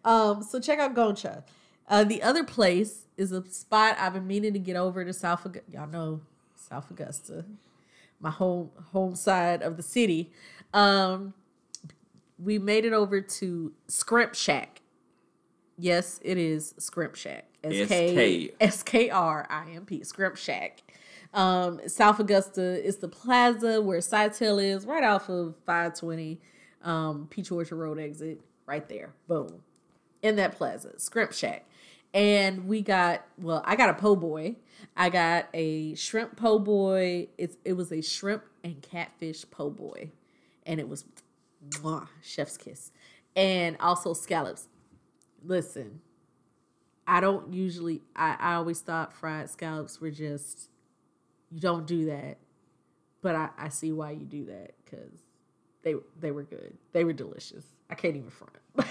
Um, so check out Goncha. Uh, the other place is a spot I've been meaning to get over to South. Augusta. Y'all know South Augusta, my home home side of the city. Um, we made it over to Skrimp Shack. Yes, it is Skrimp Shack. S K S K R I M P. Skrimp Shack. Um, South Augusta is the plaza where Sitel is, right off of 520 um, Peach Orchard Road exit, right there. Boom. In that plaza, Skrimp Shack. And we got, well, I got a po' boy. I got a shrimp po' boy. It's, it was a shrimp and catfish po' boy. And it was mwah, chef's kiss. And also scallops. Listen, I don't usually, I, I always thought fried scallops were just, you don't do that. But I, I see why you do that because they they were good. They were delicious. I can't even front. [laughs]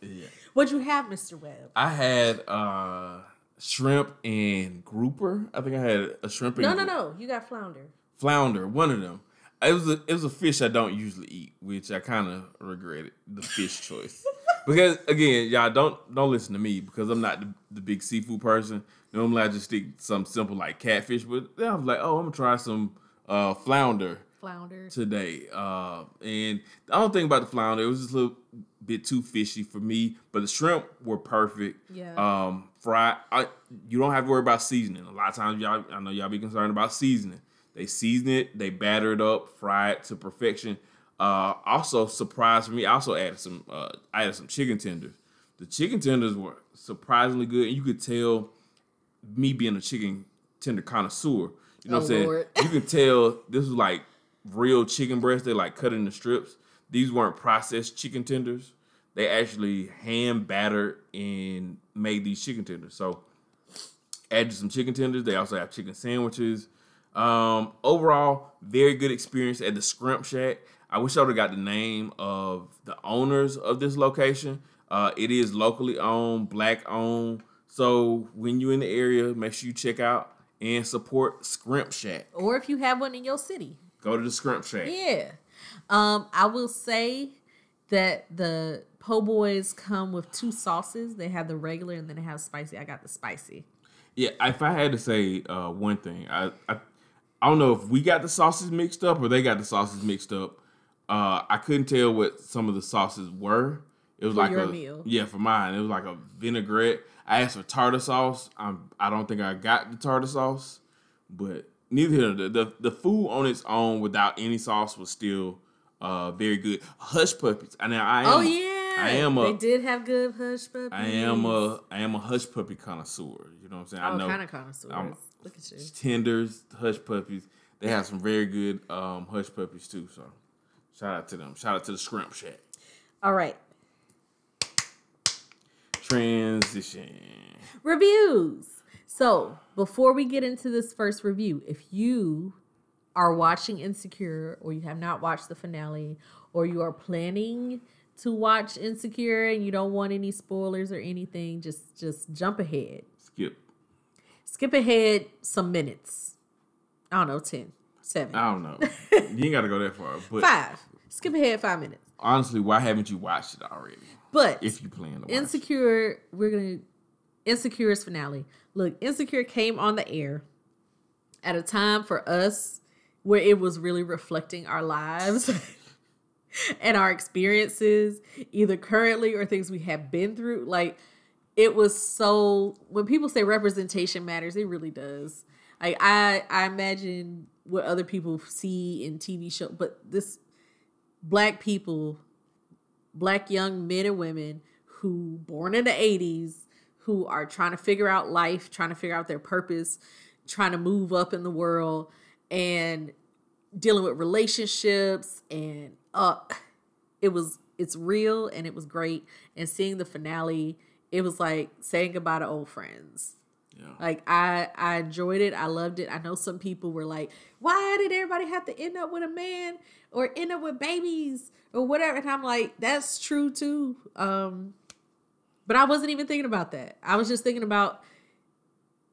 Yeah. What'd you have, Mr. Webb? I had uh shrimp and grouper. I think I had a shrimp and No, no, no. You got flounder. flounder, one of them. It was a it was a fish I don't usually eat, which I kind of regretted the fish [laughs] choice. because again, y'all don't don't listen to me because I'm not the, the big seafood person. Normally I just stick something simple like catfish, but then I was like, oh, I'm gonna try some uh, flounder Flounder. today. Uh, and the only thing about the flounder, it was just a little bit too fishy for me. But the shrimp were perfect. Yeah. Um, fried. I, you don't have to worry about seasoning. A lot of times, y'all, I know y'all be concerned about seasoning. They season it, they batter it up, fry it to perfection. Uh, also, surprise for me, I also added some. Uh, I added some chicken tenders. The chicken tenders were surprisingly good, and you could tell me being a chicken tender connoisseur. You know Oh, what I'm saying? Lord. You can tell this was like real chicken breast. They like cut in the strips. These weren't processed chicken tenders. They actually hand battered and made these chicken tenders. So added some chicken tenders. They also have chicken sandwiches. Um, overall, very good experience at the Skrimp Shack. I wish I would have got the name of the owners of this location. Uh, it is locally owned, black owned. So when you're in the area, make sure you check out and support Skrimp Shack. Or if you have one in your city. Go to the Skrimp Shack. Yeah. Um, I will say that the po' boys come with two sauces. They have the regular and then they have spicy. I got the spicy. Yeah, if I had to say uh, one thing, I, I I don't know if we got the sauces mixed up or they got the sauces mixed up. Uh, I couldn't tell what some of the sauces were. It was For like your a meal. yeah for mine. It was like a vinaigrette. I asked for tartar sauce. I'm, I don't think I got the tartar sauce, but neither here. The, the the food on its own without any sauce was still uh, very good. Hush puppies. I now I am. Oh yeah. I am They a. did have good hush puppies. I am a. I am a hush puppy connoisseur. You know what I'm saying? I Oh, know kind of connoisseur. I'm- Look at you. tenders, hush puppies. They have some very good um, hush puppies too. So shout out to them. Shout out to the Skrimp Shack. All right. Transition. Reviews. So before we get into this first review, if you are watching Insecure or you have not watched the finale or you are planning to watch Insecure and you don't want any spoilers or anything, just just jump ahead. Skip. Skip ahead some minutes. I don't know, 10, 7, I don't know. [laughs] you ain't got to go that far. But 5. Skip ahead 5 minutes. honestly, why haven't you watched it already? But If you plan to watch it. Insecure, we're gonna Insecure's finale. Look, Insecure came on the air at a time for us where it was really reflecting our lives [laughs] and our experiences, either currently or things we have been through. Like it was so when people say representation matters, it really does. Like I I imagine what other people see in TV show, but this black people black young men and women who born in the 80s who are trying to figure out life trying to figure out their purpose trying to move up in the world and dealing with relationships and uh it was it's real and it was great and seeing the finale it was like saying goodbye to old friends Yeah. Like I I enjoyed it. I loved it. I know some people were like, "Why did everybody have to end up with a man or end up with babies or whatever?" And I'm like, "That's true too." Um but I wasn't even thinking about that. I was just thinking about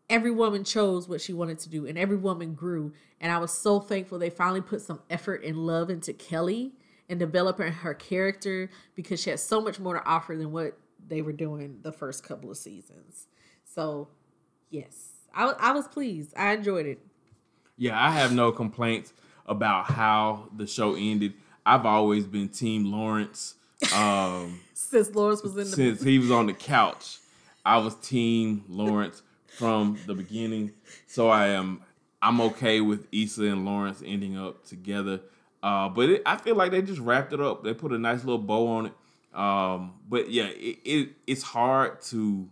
every woman chose what she wanted to do and every woman grew. And I was so thankful they finally put some effort and love into Kelly and developing her character because she had so much more to offer than what they were doing the first couple of seasons. So, yes, I, I was pleased. I enjoyed it. Yeah, I have no complaints about how the show ended. I've always been Team Lawrence. Um, Since Lawrence was in the since he was on the couch, I was Team Lawrence from the beginning. So I am I'm okay with Issa and Lawrence ending up together. Uh, but it, I feel like they just wrapped it up. They put a nice little bow on it. Um, but yeah, it, it it's hard to.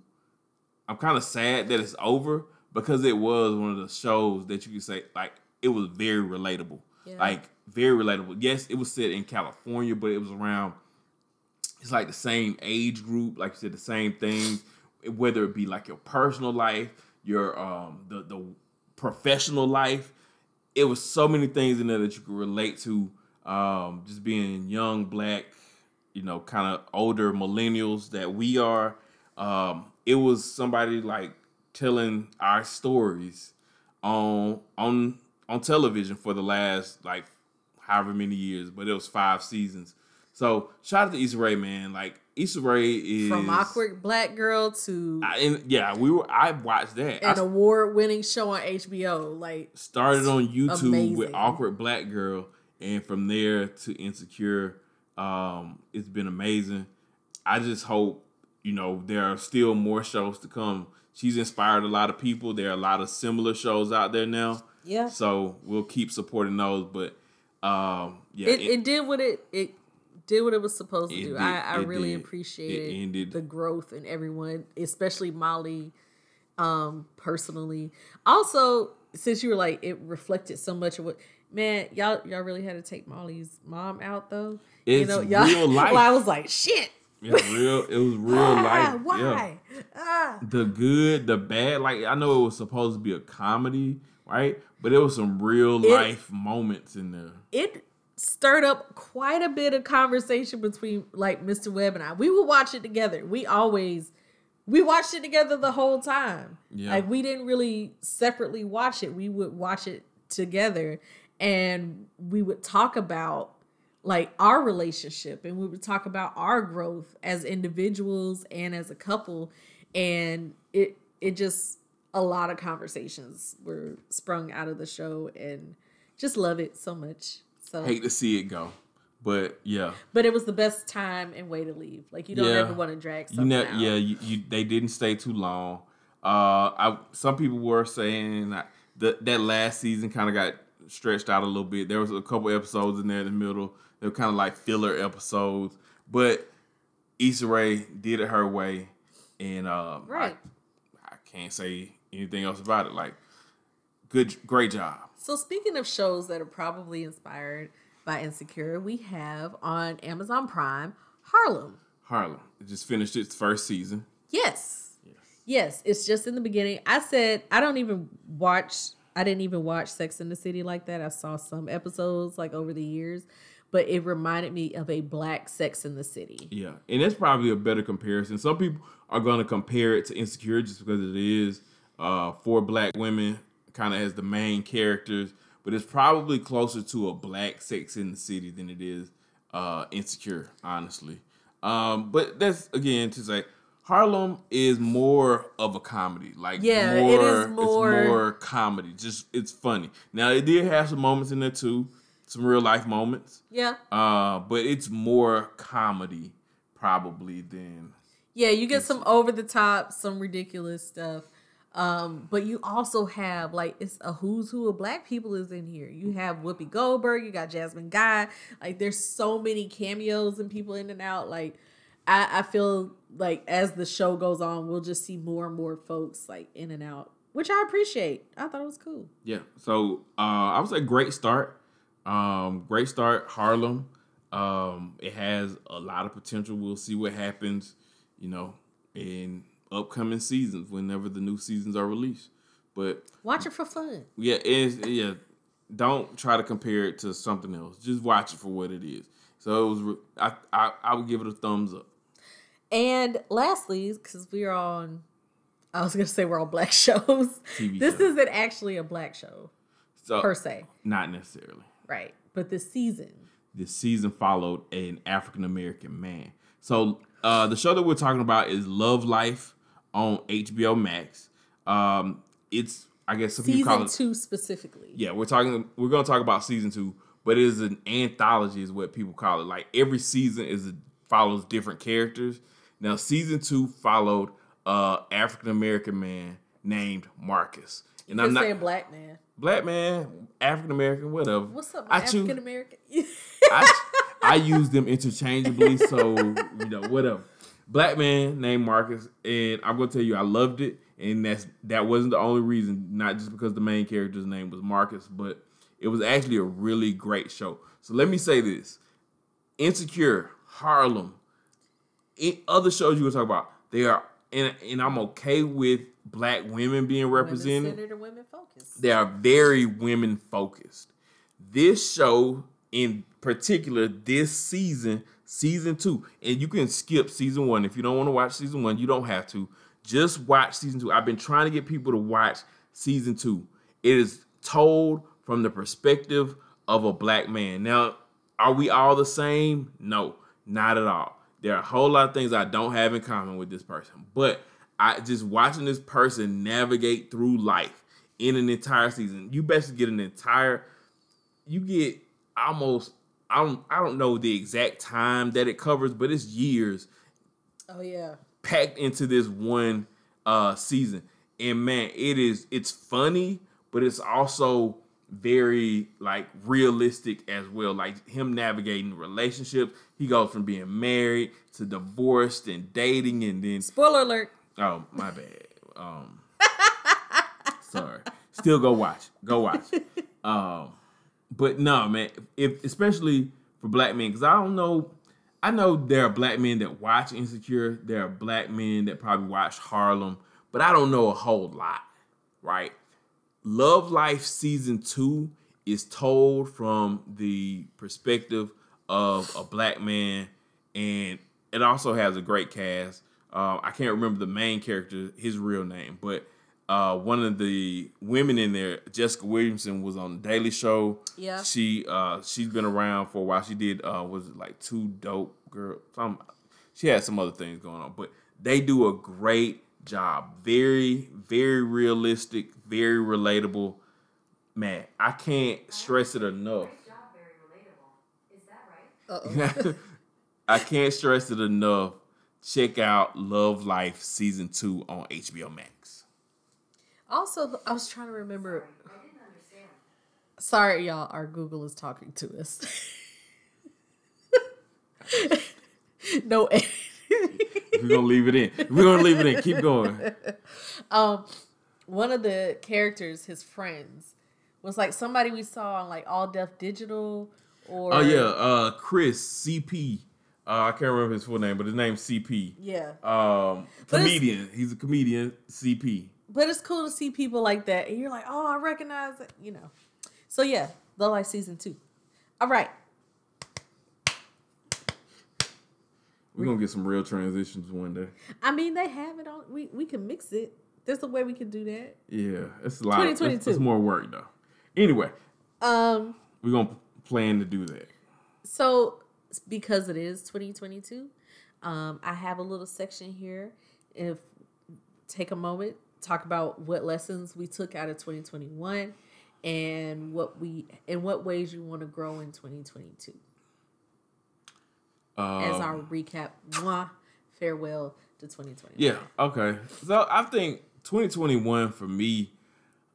I'm kind of sad that it's over because it was one of the shows that you could say like it was very relatable. Yeah. Like very relatable. Yes, it was set in California, but it was around it's like the same age group, like you said, the same things, whether it be like your personal life, your um the the professional life. It was so many things in there that you could relate to. Um, just being young, black, you know, kind of older millennials that we are. Um, it was somebody like telling our stories on on on television for the last like however many years, but it was five seasons. So shout out to Issa Rae, man. Like Issa Rae is from awkward black girl to I, and yeah, we were. I watched that. an award winning show on HBO. Like started on YouTube with awkward black girl, and from there to insecure. Um, it's been amazing. I just hope you know there are still more shows to come. She's inspired a lot of people. There are a lot of similar shows out there now. yeah, So we'll keep supporting those. But um, yeah, it, it- it did what it it did what it was supposed to It do. did, I, I really did. Appreciated the growth in everyone, especially Molly, um, personally. Also, since you were like it reflected so much of what man, y'all y'all really had to take Molly's mom out though. you know, y'all real [laughs] life. well, I was like, shit. it was real. It was [laughs] real Ah, life. Yeah. why? Ah. the good, the bad. Like I know it was supposed to be a comedy, right? But there was some real It- life moments in there. it stirred up quite a bit of conversation between like Mr. Webb and I. We would watch it together. We always we watched it together the whole time. Yeah. Like we didn't really separately watch it. We would watch it together and we would talk about like our relationship and we would talk about our growth as individuals and as a couple and it it just a lot of conversations were sprung out of the show and just love it so much. So Hate to see it go, but yeah, but it was the best time and way to leave. Like you don't Yeah. ever want to drag you something know, out. yeah, you, you they didn't stay too long. Uh, I some people were saying that the, that last season kind of got stretched out a little bit. There was a couple episodes in there in the middle. They were kind of like filler episodes, but Issa Rae did it her way, and um, I- Right. I can't say anything else about it. Like, good, great job. So speaking of shows that are probably inspired by Insecure, we have on Amazon Prime Harlem. Harlem it just finished its first season. Yes. Yes, it's just in the beginning. I said I don't even watch I didn't even watch Sex in the City like that. I saw some episodes like over the years, but it reminded me of a black Sex in the City. Yeah, and that's probably a better comparison. Some people are going to compare it to Insecure just because it is uh, four black women, kind of as the main characters, but it's probably closer to a black Sex in the City than it is uh, Insecure, honestly. Um, but that's again to say Harlem is more of a comedy. Like Yeah, more, is more- it's more comedy. Just it's funny. Now it did have some moments in there too, some real life moments. Yeah. Uh, but it's more comedy probably than Yeah, you get some over the top, some ridiculous stuff. Um, but you also have like it's a who's who of black people is in here. You have Whoopi Goldberg, you got Jasmine Guy. Like there's so many cameos and people in and out. Like I, I feel like as the show goes on, we'll just see more and more folks like in and out, which I appreciate. I thought it was cool. yeah. So uh, I would say great start. Um, great start, Harlem. Um, it has a lot of potential. We'll see what happens, you know, in upcoming seasons whenever the new seasons are released. But Watch it for fun. yeah, yeah. Don't try to compare it to something else. Just watch it for what it is. So it was. re- I I, I would give it a thumbs up. And lastly, because we're on, I was gonna say we're on black [laughs] shows. TV this show. isn't actually a black show So per se, not necessarily. right? But this season, This season followed an African American man. So uh, the show that we're talking about is Love Life on HBO Max. Um, it's I guess some people call season it two specifically. yeah, we're talking. We're gonna talk about season two, but it is an anthology, is what people call it. Like every season is a, follows different characters. Now, season two followed uh African American man named Marcus, and I'm I'm not a black man. black man, African American, whatever. What's up, I my choose- African American? I, [laughs] I use them interchangeably, so you know whatever. Black man named Marcus, and I'm gonna tell you, I loved it, and that's that wasn't the only reason. Not just because the main character's name was Marcus, but it was actually a really great show. So let me say this: Insecure, Harlem, other shows you were talking about, they are, and and I'm okay with black women being represented Women women focused. they are very women focused. This show in particular, this season, season two, and you can skip season one if you don't want to watch season one. You don't have to. Just watch season two. I've been trying to get people to watch season two. It is told from the perspective of a black man. Now, are we all the same? No, not at all. There are a whole lot of things I don't have in common with this person, but I just watching this person navigate through life in an entire season. You basically get an entire you get almost I don't I don't know the exact time that it covers, but it's years Oh yeah. packed into this one uh season. And man, it is it's funny, but it's also very like realistic as well. Like him navigating relationships. He goes from being married to divorced and dating and then Spoiler alert. Oh, my bad. Um, [laughs] sorry. Still go watch. Go watch. [laughs] Um, but no, man. If especially for black men, because I don't know. I know there are black men that watch Insecure. There are black men that probably watch Harlem, but I don't know a whole lot. Right? Love Life season two is told from the perspective of a black man, and it also has a great cast. Uh, I can't remember the main character, his real name, but uh, one of the women in there, Jessica Williamson, was on the Daily Show. Yeah. she uh, she's been around for a while. She did uh, was it like two dope girl. Some she had some other things going on, but they do a great job. Very very realistic, very relatable. Man, I can't stress it enough. job, very relatable. Is that right? Uh-oh. [laughs] I can't stress it enough. Check out Love Life season two on HBO Max. Also, I was trying to remember. I didn't understand. Sorry, y'all. Our Google is talking to us. [laughs] no. We're gonna leave it in. We're gonna leave it in. Keep going. um, one of the characters, his friends, was like somebody we saw on like All Def Digital or Oh yeah, uh, Chris CP. Uh, I can't remember his full name, but his name's CP. yeah. Um, comedian. He's a comedian. CP. But it's cool to see people like that, and you're like, oh, I recognize it, you know. So yeah, Love Life season two. All right, We're gonna get some real transitions one day. I mean they have it on. We we can mix it. There's a way we can do that. Yeah, it's a lot. It's, 2022. it's more work though. Anyway, Um, we're gonna plan to do that. so because it is 2022, um, I have a little section here. If take a moment, talk about what lessons we took out of 2021 and what we in what ways you want to grow in 2022 Um, as our recap. Mwah, farewell to 2020 Yeah. Okay. So I think 2021 for me,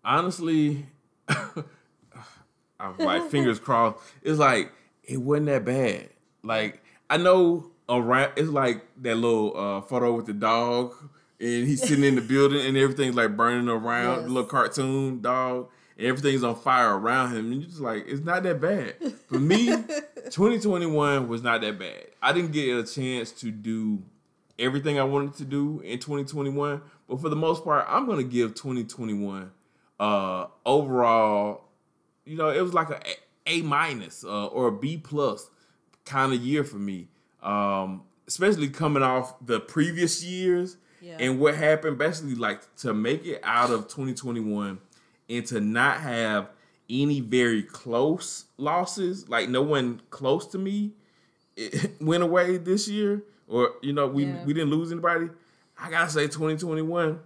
honestly, [laughs] I'm like [laughs] fingers crossed. It's like it wasn't that bad. Like I know around. It's like that little uh, photo with the dog, and he's sitting in the building, and everything's like burning around. Yes. Little cartoon dog. And everything's on fire around him, and you're just like, it's not that bad. For me, [laughs] 2021 was not that bad. I didn't get a chance to do everything I wanted to do in 2021. But for the most part, I'm gonna give 2021 uh overall, you know, it was like a A minus uh, or a B plus kind of year for me. Um, especially coming off the previous years Yeah. and what happened basically like to make it out of 2021 and to not have any very close losses like no one close to me [laughs] it went away this year or you know we, Yeah. we didn't lose anybody i gotta say 2021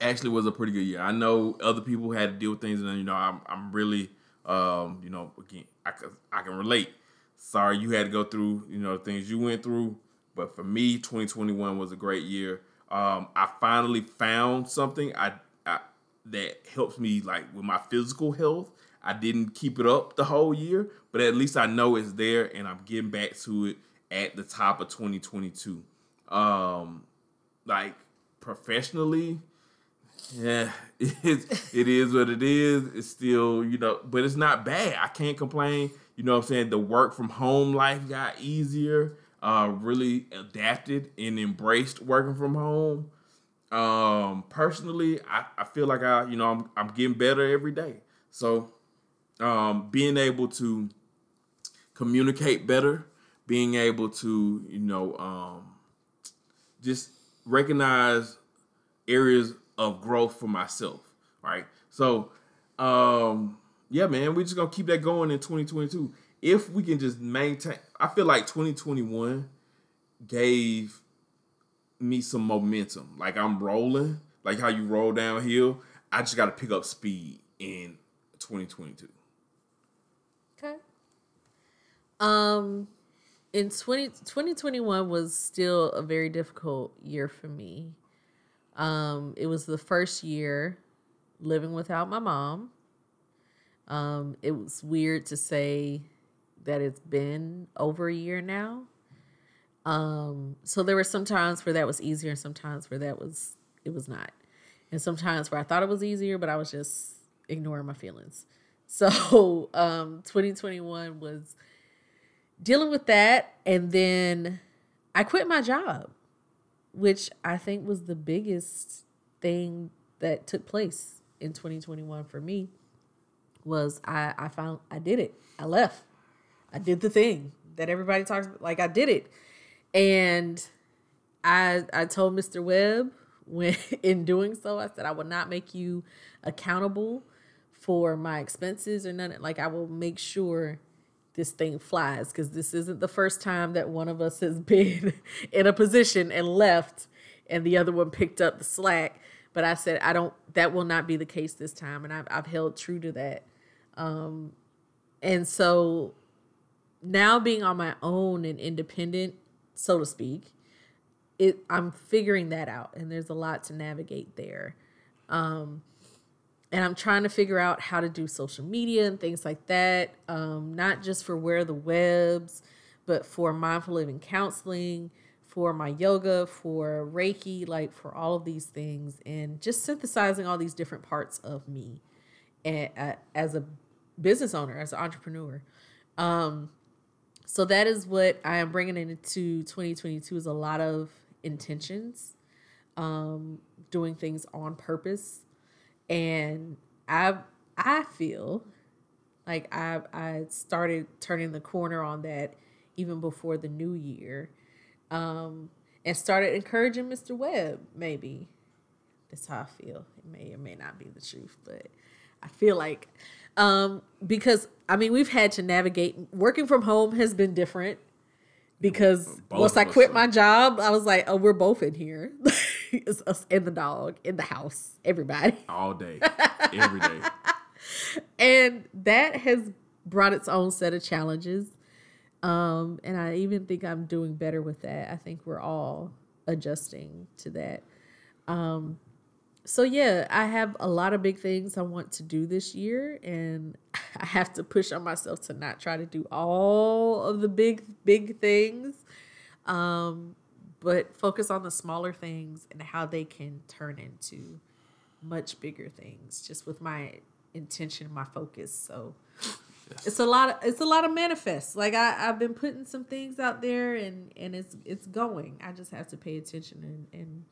actually was a pretty good year i know other people had to deal with things and you know i'm, I'm really um you know again I can, I can relate sorry you had to go through you know things you went through but for me 2021 was a great year um i finally found something i, I that helps me like with my physical health i didn't keep it up the whole year but at least i know it's there and i'm getting back to it at the top of 2022 um like professionally yeah, [laughs] it's, it is what it is. It's still, you know, but it's not bad. I can't complain. You know what I'm saying? The work from home life got easier. Uh, really adapted and embraced working from home. Um, personally, I, I feel like I, you know, I'm, I'm getting better every day. So, um, being able to communicate better, being able to, you know, um, just recognize areas of growth for myself, right? So, um, yeah, man, we're just gonna keep that going in 2022. If we can just maintain, I feel like 2021 gave me some momentum. Like I'm rolling, like how you roll downhill. I just got to pick up speed in 2022. Okay. Um, in 20, 2021 was still a very difficult year for me. Um, it was the first year living without my mom. Um, it was weird to say that it's been over a year now. Um, so there were some times where that was easier and sometimes where that was it was not. And sometimes where I thought it was easier, but I was just ignoring my feelings. [laughs] So um 2021 was dealing with that and then I quit my job, which I think was the biggest thing that took place in 2021 for me was I I found I did it. I left. I did the thing that everybody talks about. Like I did it. And I I told Mr. Webb when [laughs] in doing so, I said I will not make you accountable for my expenses or none. Like I will make sure this thing flies because this isn't the first time that one of us has [laughs] been in a position and left and the other one picked up the slack. But I said I don't. That will not be the case this time, and I've I've held true to that. Um, and so now being on my own and independent, so to speak, it I'm figuring that out and there's a lot to navigate there. Um and I'm trying to figure out how to do social media and things like that. Um, not just for Where the Webbs, but for mindful living counseling, for my yoga, for Reiki, like for all of these things, and just synthesizing all these different parts of me a- a- as a business owner, as an entrepreneur. Um, so that is what I am bringing into 2022 is a lot of intentions, um, doing things on purpose, and I I feel like I I started turning the corner on that even before the new year, um, and started encouraging Mr. Webb. Maybe that's how I feel. It may or may not be the truth, but I feel like um, because I mean we've had to navigate working from home has been different because Both once I quit my job, I was like, oh, we're both in here. [laughs] it's us and the dog in the house, everybody. All day, [laughs] every day. And that has brought its own set of challenges. Um, and I even think I'm doing better with that. I think we're all adjusting to that. Um, so yeah, I have a lot of big things I want to do this year, and [laughs] I have to push on myself to not try to do all of the big, big things, um, but focus on the smaller things and how they can turn into much bigger things, just with my intention, my focus. So it's a lot of it's a lot of manifest. Like I I've been putting some things out there and and it's it's going. I just have to pay attention and and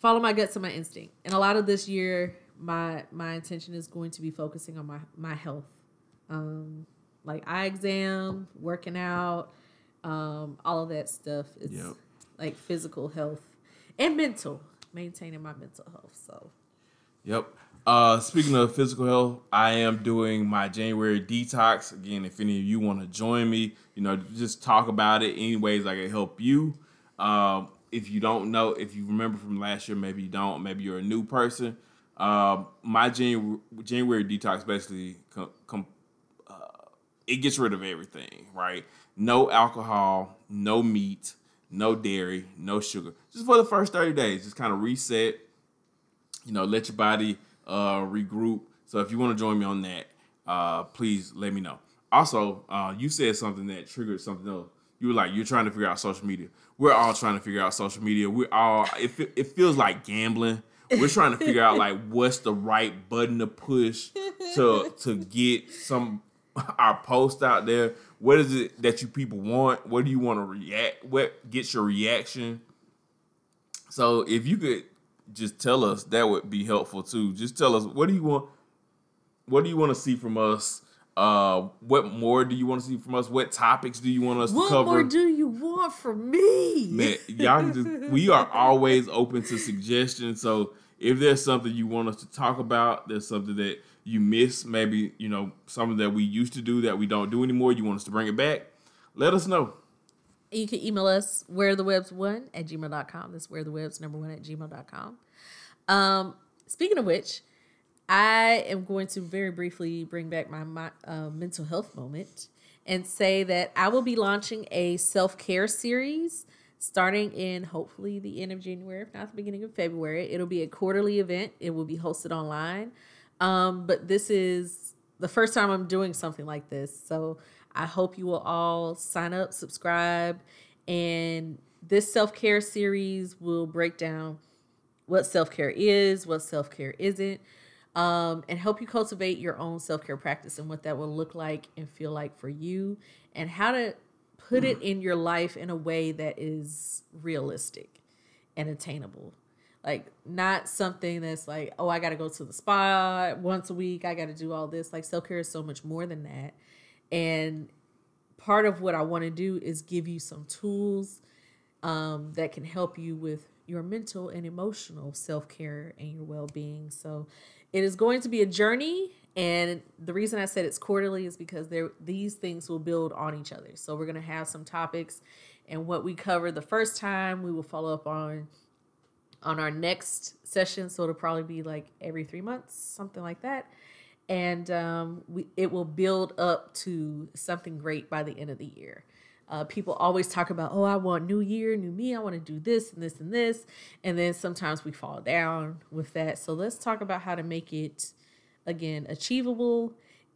follow my guts and my instinct. And a lot of this year, my my intention is going to be focusing on my my health, um, like eye exam, working out, um, all of that stuff. It's Yep. like physical health and mental, maintaining my mental health. So Yep. Uh, speaking of physical health, I am doing my January detox. Again, if any of you want to join me, you know, just talk about it any ways I can help you. Um, if you don't know, if you remember from last year, maybe you don't, maybe you're a new person. Um, my January, January detox basically com- com- uh, it gets rid of everything, right? No alcohol, no meat, no dairy, no sugar. Just for the first 30 days, just kind of reset, you know, let your body uh, regroup. So if you want to join me on that, uh, please let me know. Also, uh, you said something that triggered something else. You were like, you're trying to figure out social media. We're all trying to figure out social media. We're all, it, it feels like gambling. We're trying to figure out like [laughs] what's the right button to push to to get some our post out there. What is it that you people want? What do you want to react? What gets your reaction? So if you could just tell us, that would be helpful too. Just tell us what do you want what do you want to see from us? Uh what more do you want to see from us? What topics do you want us what to cover? more do you want from me? Man, y'all just [laughs] we are always open to suggestions. So if there's something you want us to talk about, there's something that you miss, maybe, you know, something that we used to do that we don't do anymore, you want us to bring it back, let us know. You can email us where the webbs one at gmail.com. That's where the webbs number one at gmail.com. Um, speaking of which, I am going to very briefly bring back my, my uh, mental health moment and say that I will be launching a self care series starting in hopefully the end of January, if not the beginning of February. It'll be a quarterly event, it will be hosted online. Um, but this is the first time I'm doing something like this. So I hope you will all sign up, subscribe, and this self care series will break down what self care is, what self care isn't, um, and help you cultivate your own self care practice and what that will look like and feel like for you, and how to put it in your life in a way that is realistic and attainable. Like, not something that's like, oh, I got to go to the spa once a week, I got to do all this. Like, self care is so much more than that. And part of what I want to do is give you some tools um, that can help you with your mental and emotional self care and your well being. So it is going to be a journey. And the reason I said it's quarterly is because there these things will build on each other. So we're gonna have some topics, and what we covered the first time, we will follow up on on our next session. So it'll probably be like every three months, something like that. And um, we it will build up to something great by the end of the year. Uh, people always talk about, oh, I want new year, new me. I want to do this and this and this. And then sometimes we fall down with that. So let's talk about how to make it, again, achievable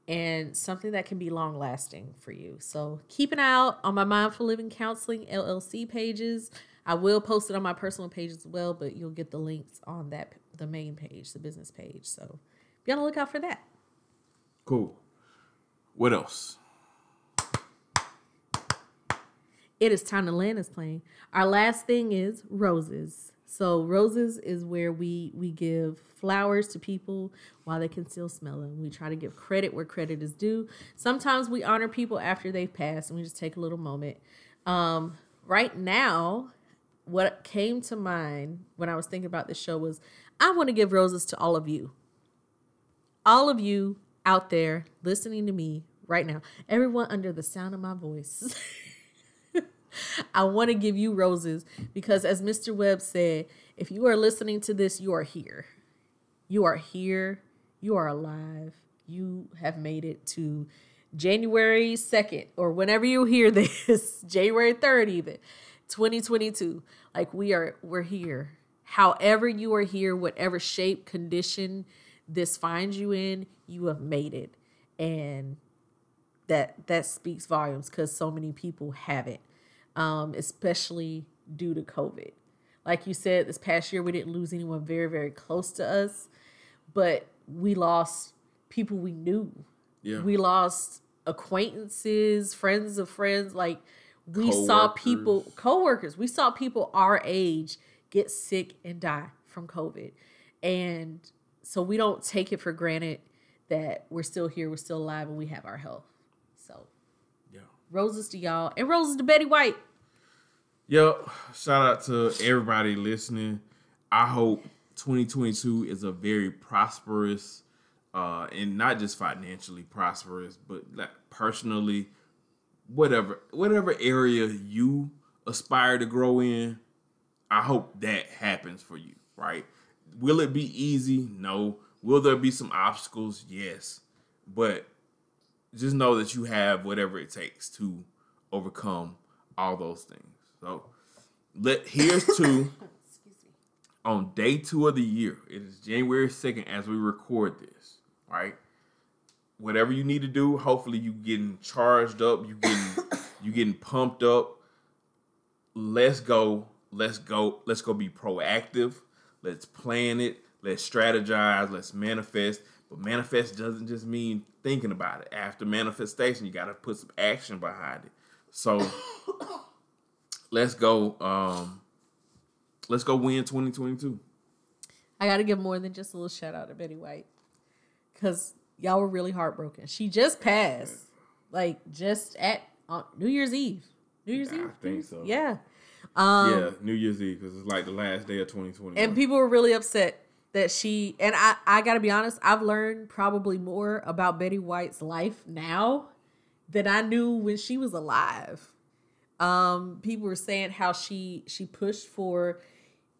and something that can be long lasting for you. So keep an eye out on my Mindful Living Counseling LLC pages. I will post it on my personal page as well, but you'll get the links on that the main page, the business page. So be on the lookout for that. Cool. What else? It is time to land this plane. Our last thing is roses. So roses is where we we give flowers to people while they can still smell them. We try to give credit where credit is due. Sometimes we honor people after they've passed, and we just take a little moment. Um, right now, what came to mind when I was thinking about this show was I want to give roses to all of you. All of you out there listening to me right now, everyone under the sound of my voice. [laughs] [laughs] I want to give you roses because, as Mr. Webb said, if you are listening to this, you are here. You are here. You are alive. You have made it to January 2nd, or whenever you hear [laughs] this, January 3rd, even 2022. Like we are, we're here. However, you are here, whatever shape, condition this finds you in, you have made it. And that that speaks volumes because so many people haven't um, especially due to COVID. Like you said, this past year we didn't lose anyone very, very close to us, but we lost people we knew. Yeah. We lost acquaintances, friends of friends. Like we saw people, Co-workers. coworkers. We saw people our age get sick and die from COVID, and so we don't take it for granted that we're still here, we're still alive, and we have our health. Roses to y'all, and roses to Betty White. Yep. Shout out to everybody listening. I hope 2022 is a very prosperous, uh, and not just financially prosperous, but like personally, whatever whatever area you aspire to grow in. I hope that happens for you. Right? Will it be easy? No. Will there be some obstacles? Yes. But just know that you have whatever it takes to overcome all those things. So let here's to [coughs] Excuse me. on day two of the year. It is January 2nd as we record this. Right? Whatever you need to do, hopefully you getting charged up, you getting [coughs] you getting pumped up. Let's go. Let's go. Let's go be proactive. Let's plan it. Let's strategize. Let's manifest. But manifest doesn't just mean thinking about it. After manifestation, you got to put some action behind it. So [coughs] let's go. Um, let's go win 2022. I got to give more than just a little shout out to Betty White because y'all were really heartbroken. She just passed, like just at on New Year's Eve. New Year's I Eve. think so. Yeah. Um, yeah, New Year's Eve because it's like the last day of 2020. And people were really upset that she and I. I got to be honest. I've learned probably more about Betty White's life now than I knew when she was alive. Um, people were saying how she she pushed for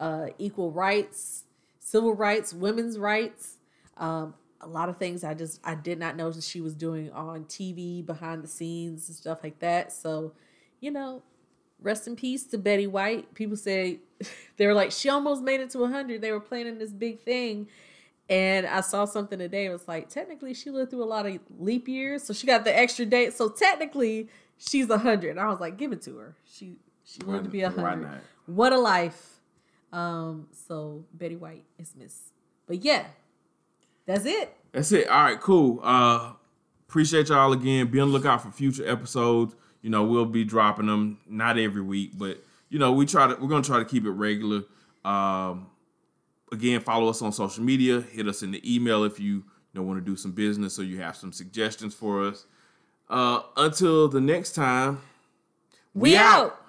uh, equal rights, civil rights, women's rights. Um, a lot of things I just I did not know that she was doing on TV behind the scenes and stuff like that. So, you know, rest in peace to Betty White. People say [laughs] they were like she almost made it to 100. They were planning this big thing. And I saw something today. It was like technically she lived through a lot of leap years, so she got the extra date. So technically she's 100. And I was like, give it to her. She she lived to be why 100. not? What a life. Um so Betty White is missed. But yeah. That's it. That's it. All right, cool. Uh appreciate y'all again. Be on the lookout for future episodes. You know, we'll be dropping them not every week, but you know, we try to we're gonna try to keep it regular. Um again, follow us on social media, hit us in the email if you, you know want to do some business or you have some suggestions for us. Uh until the next time. We, out.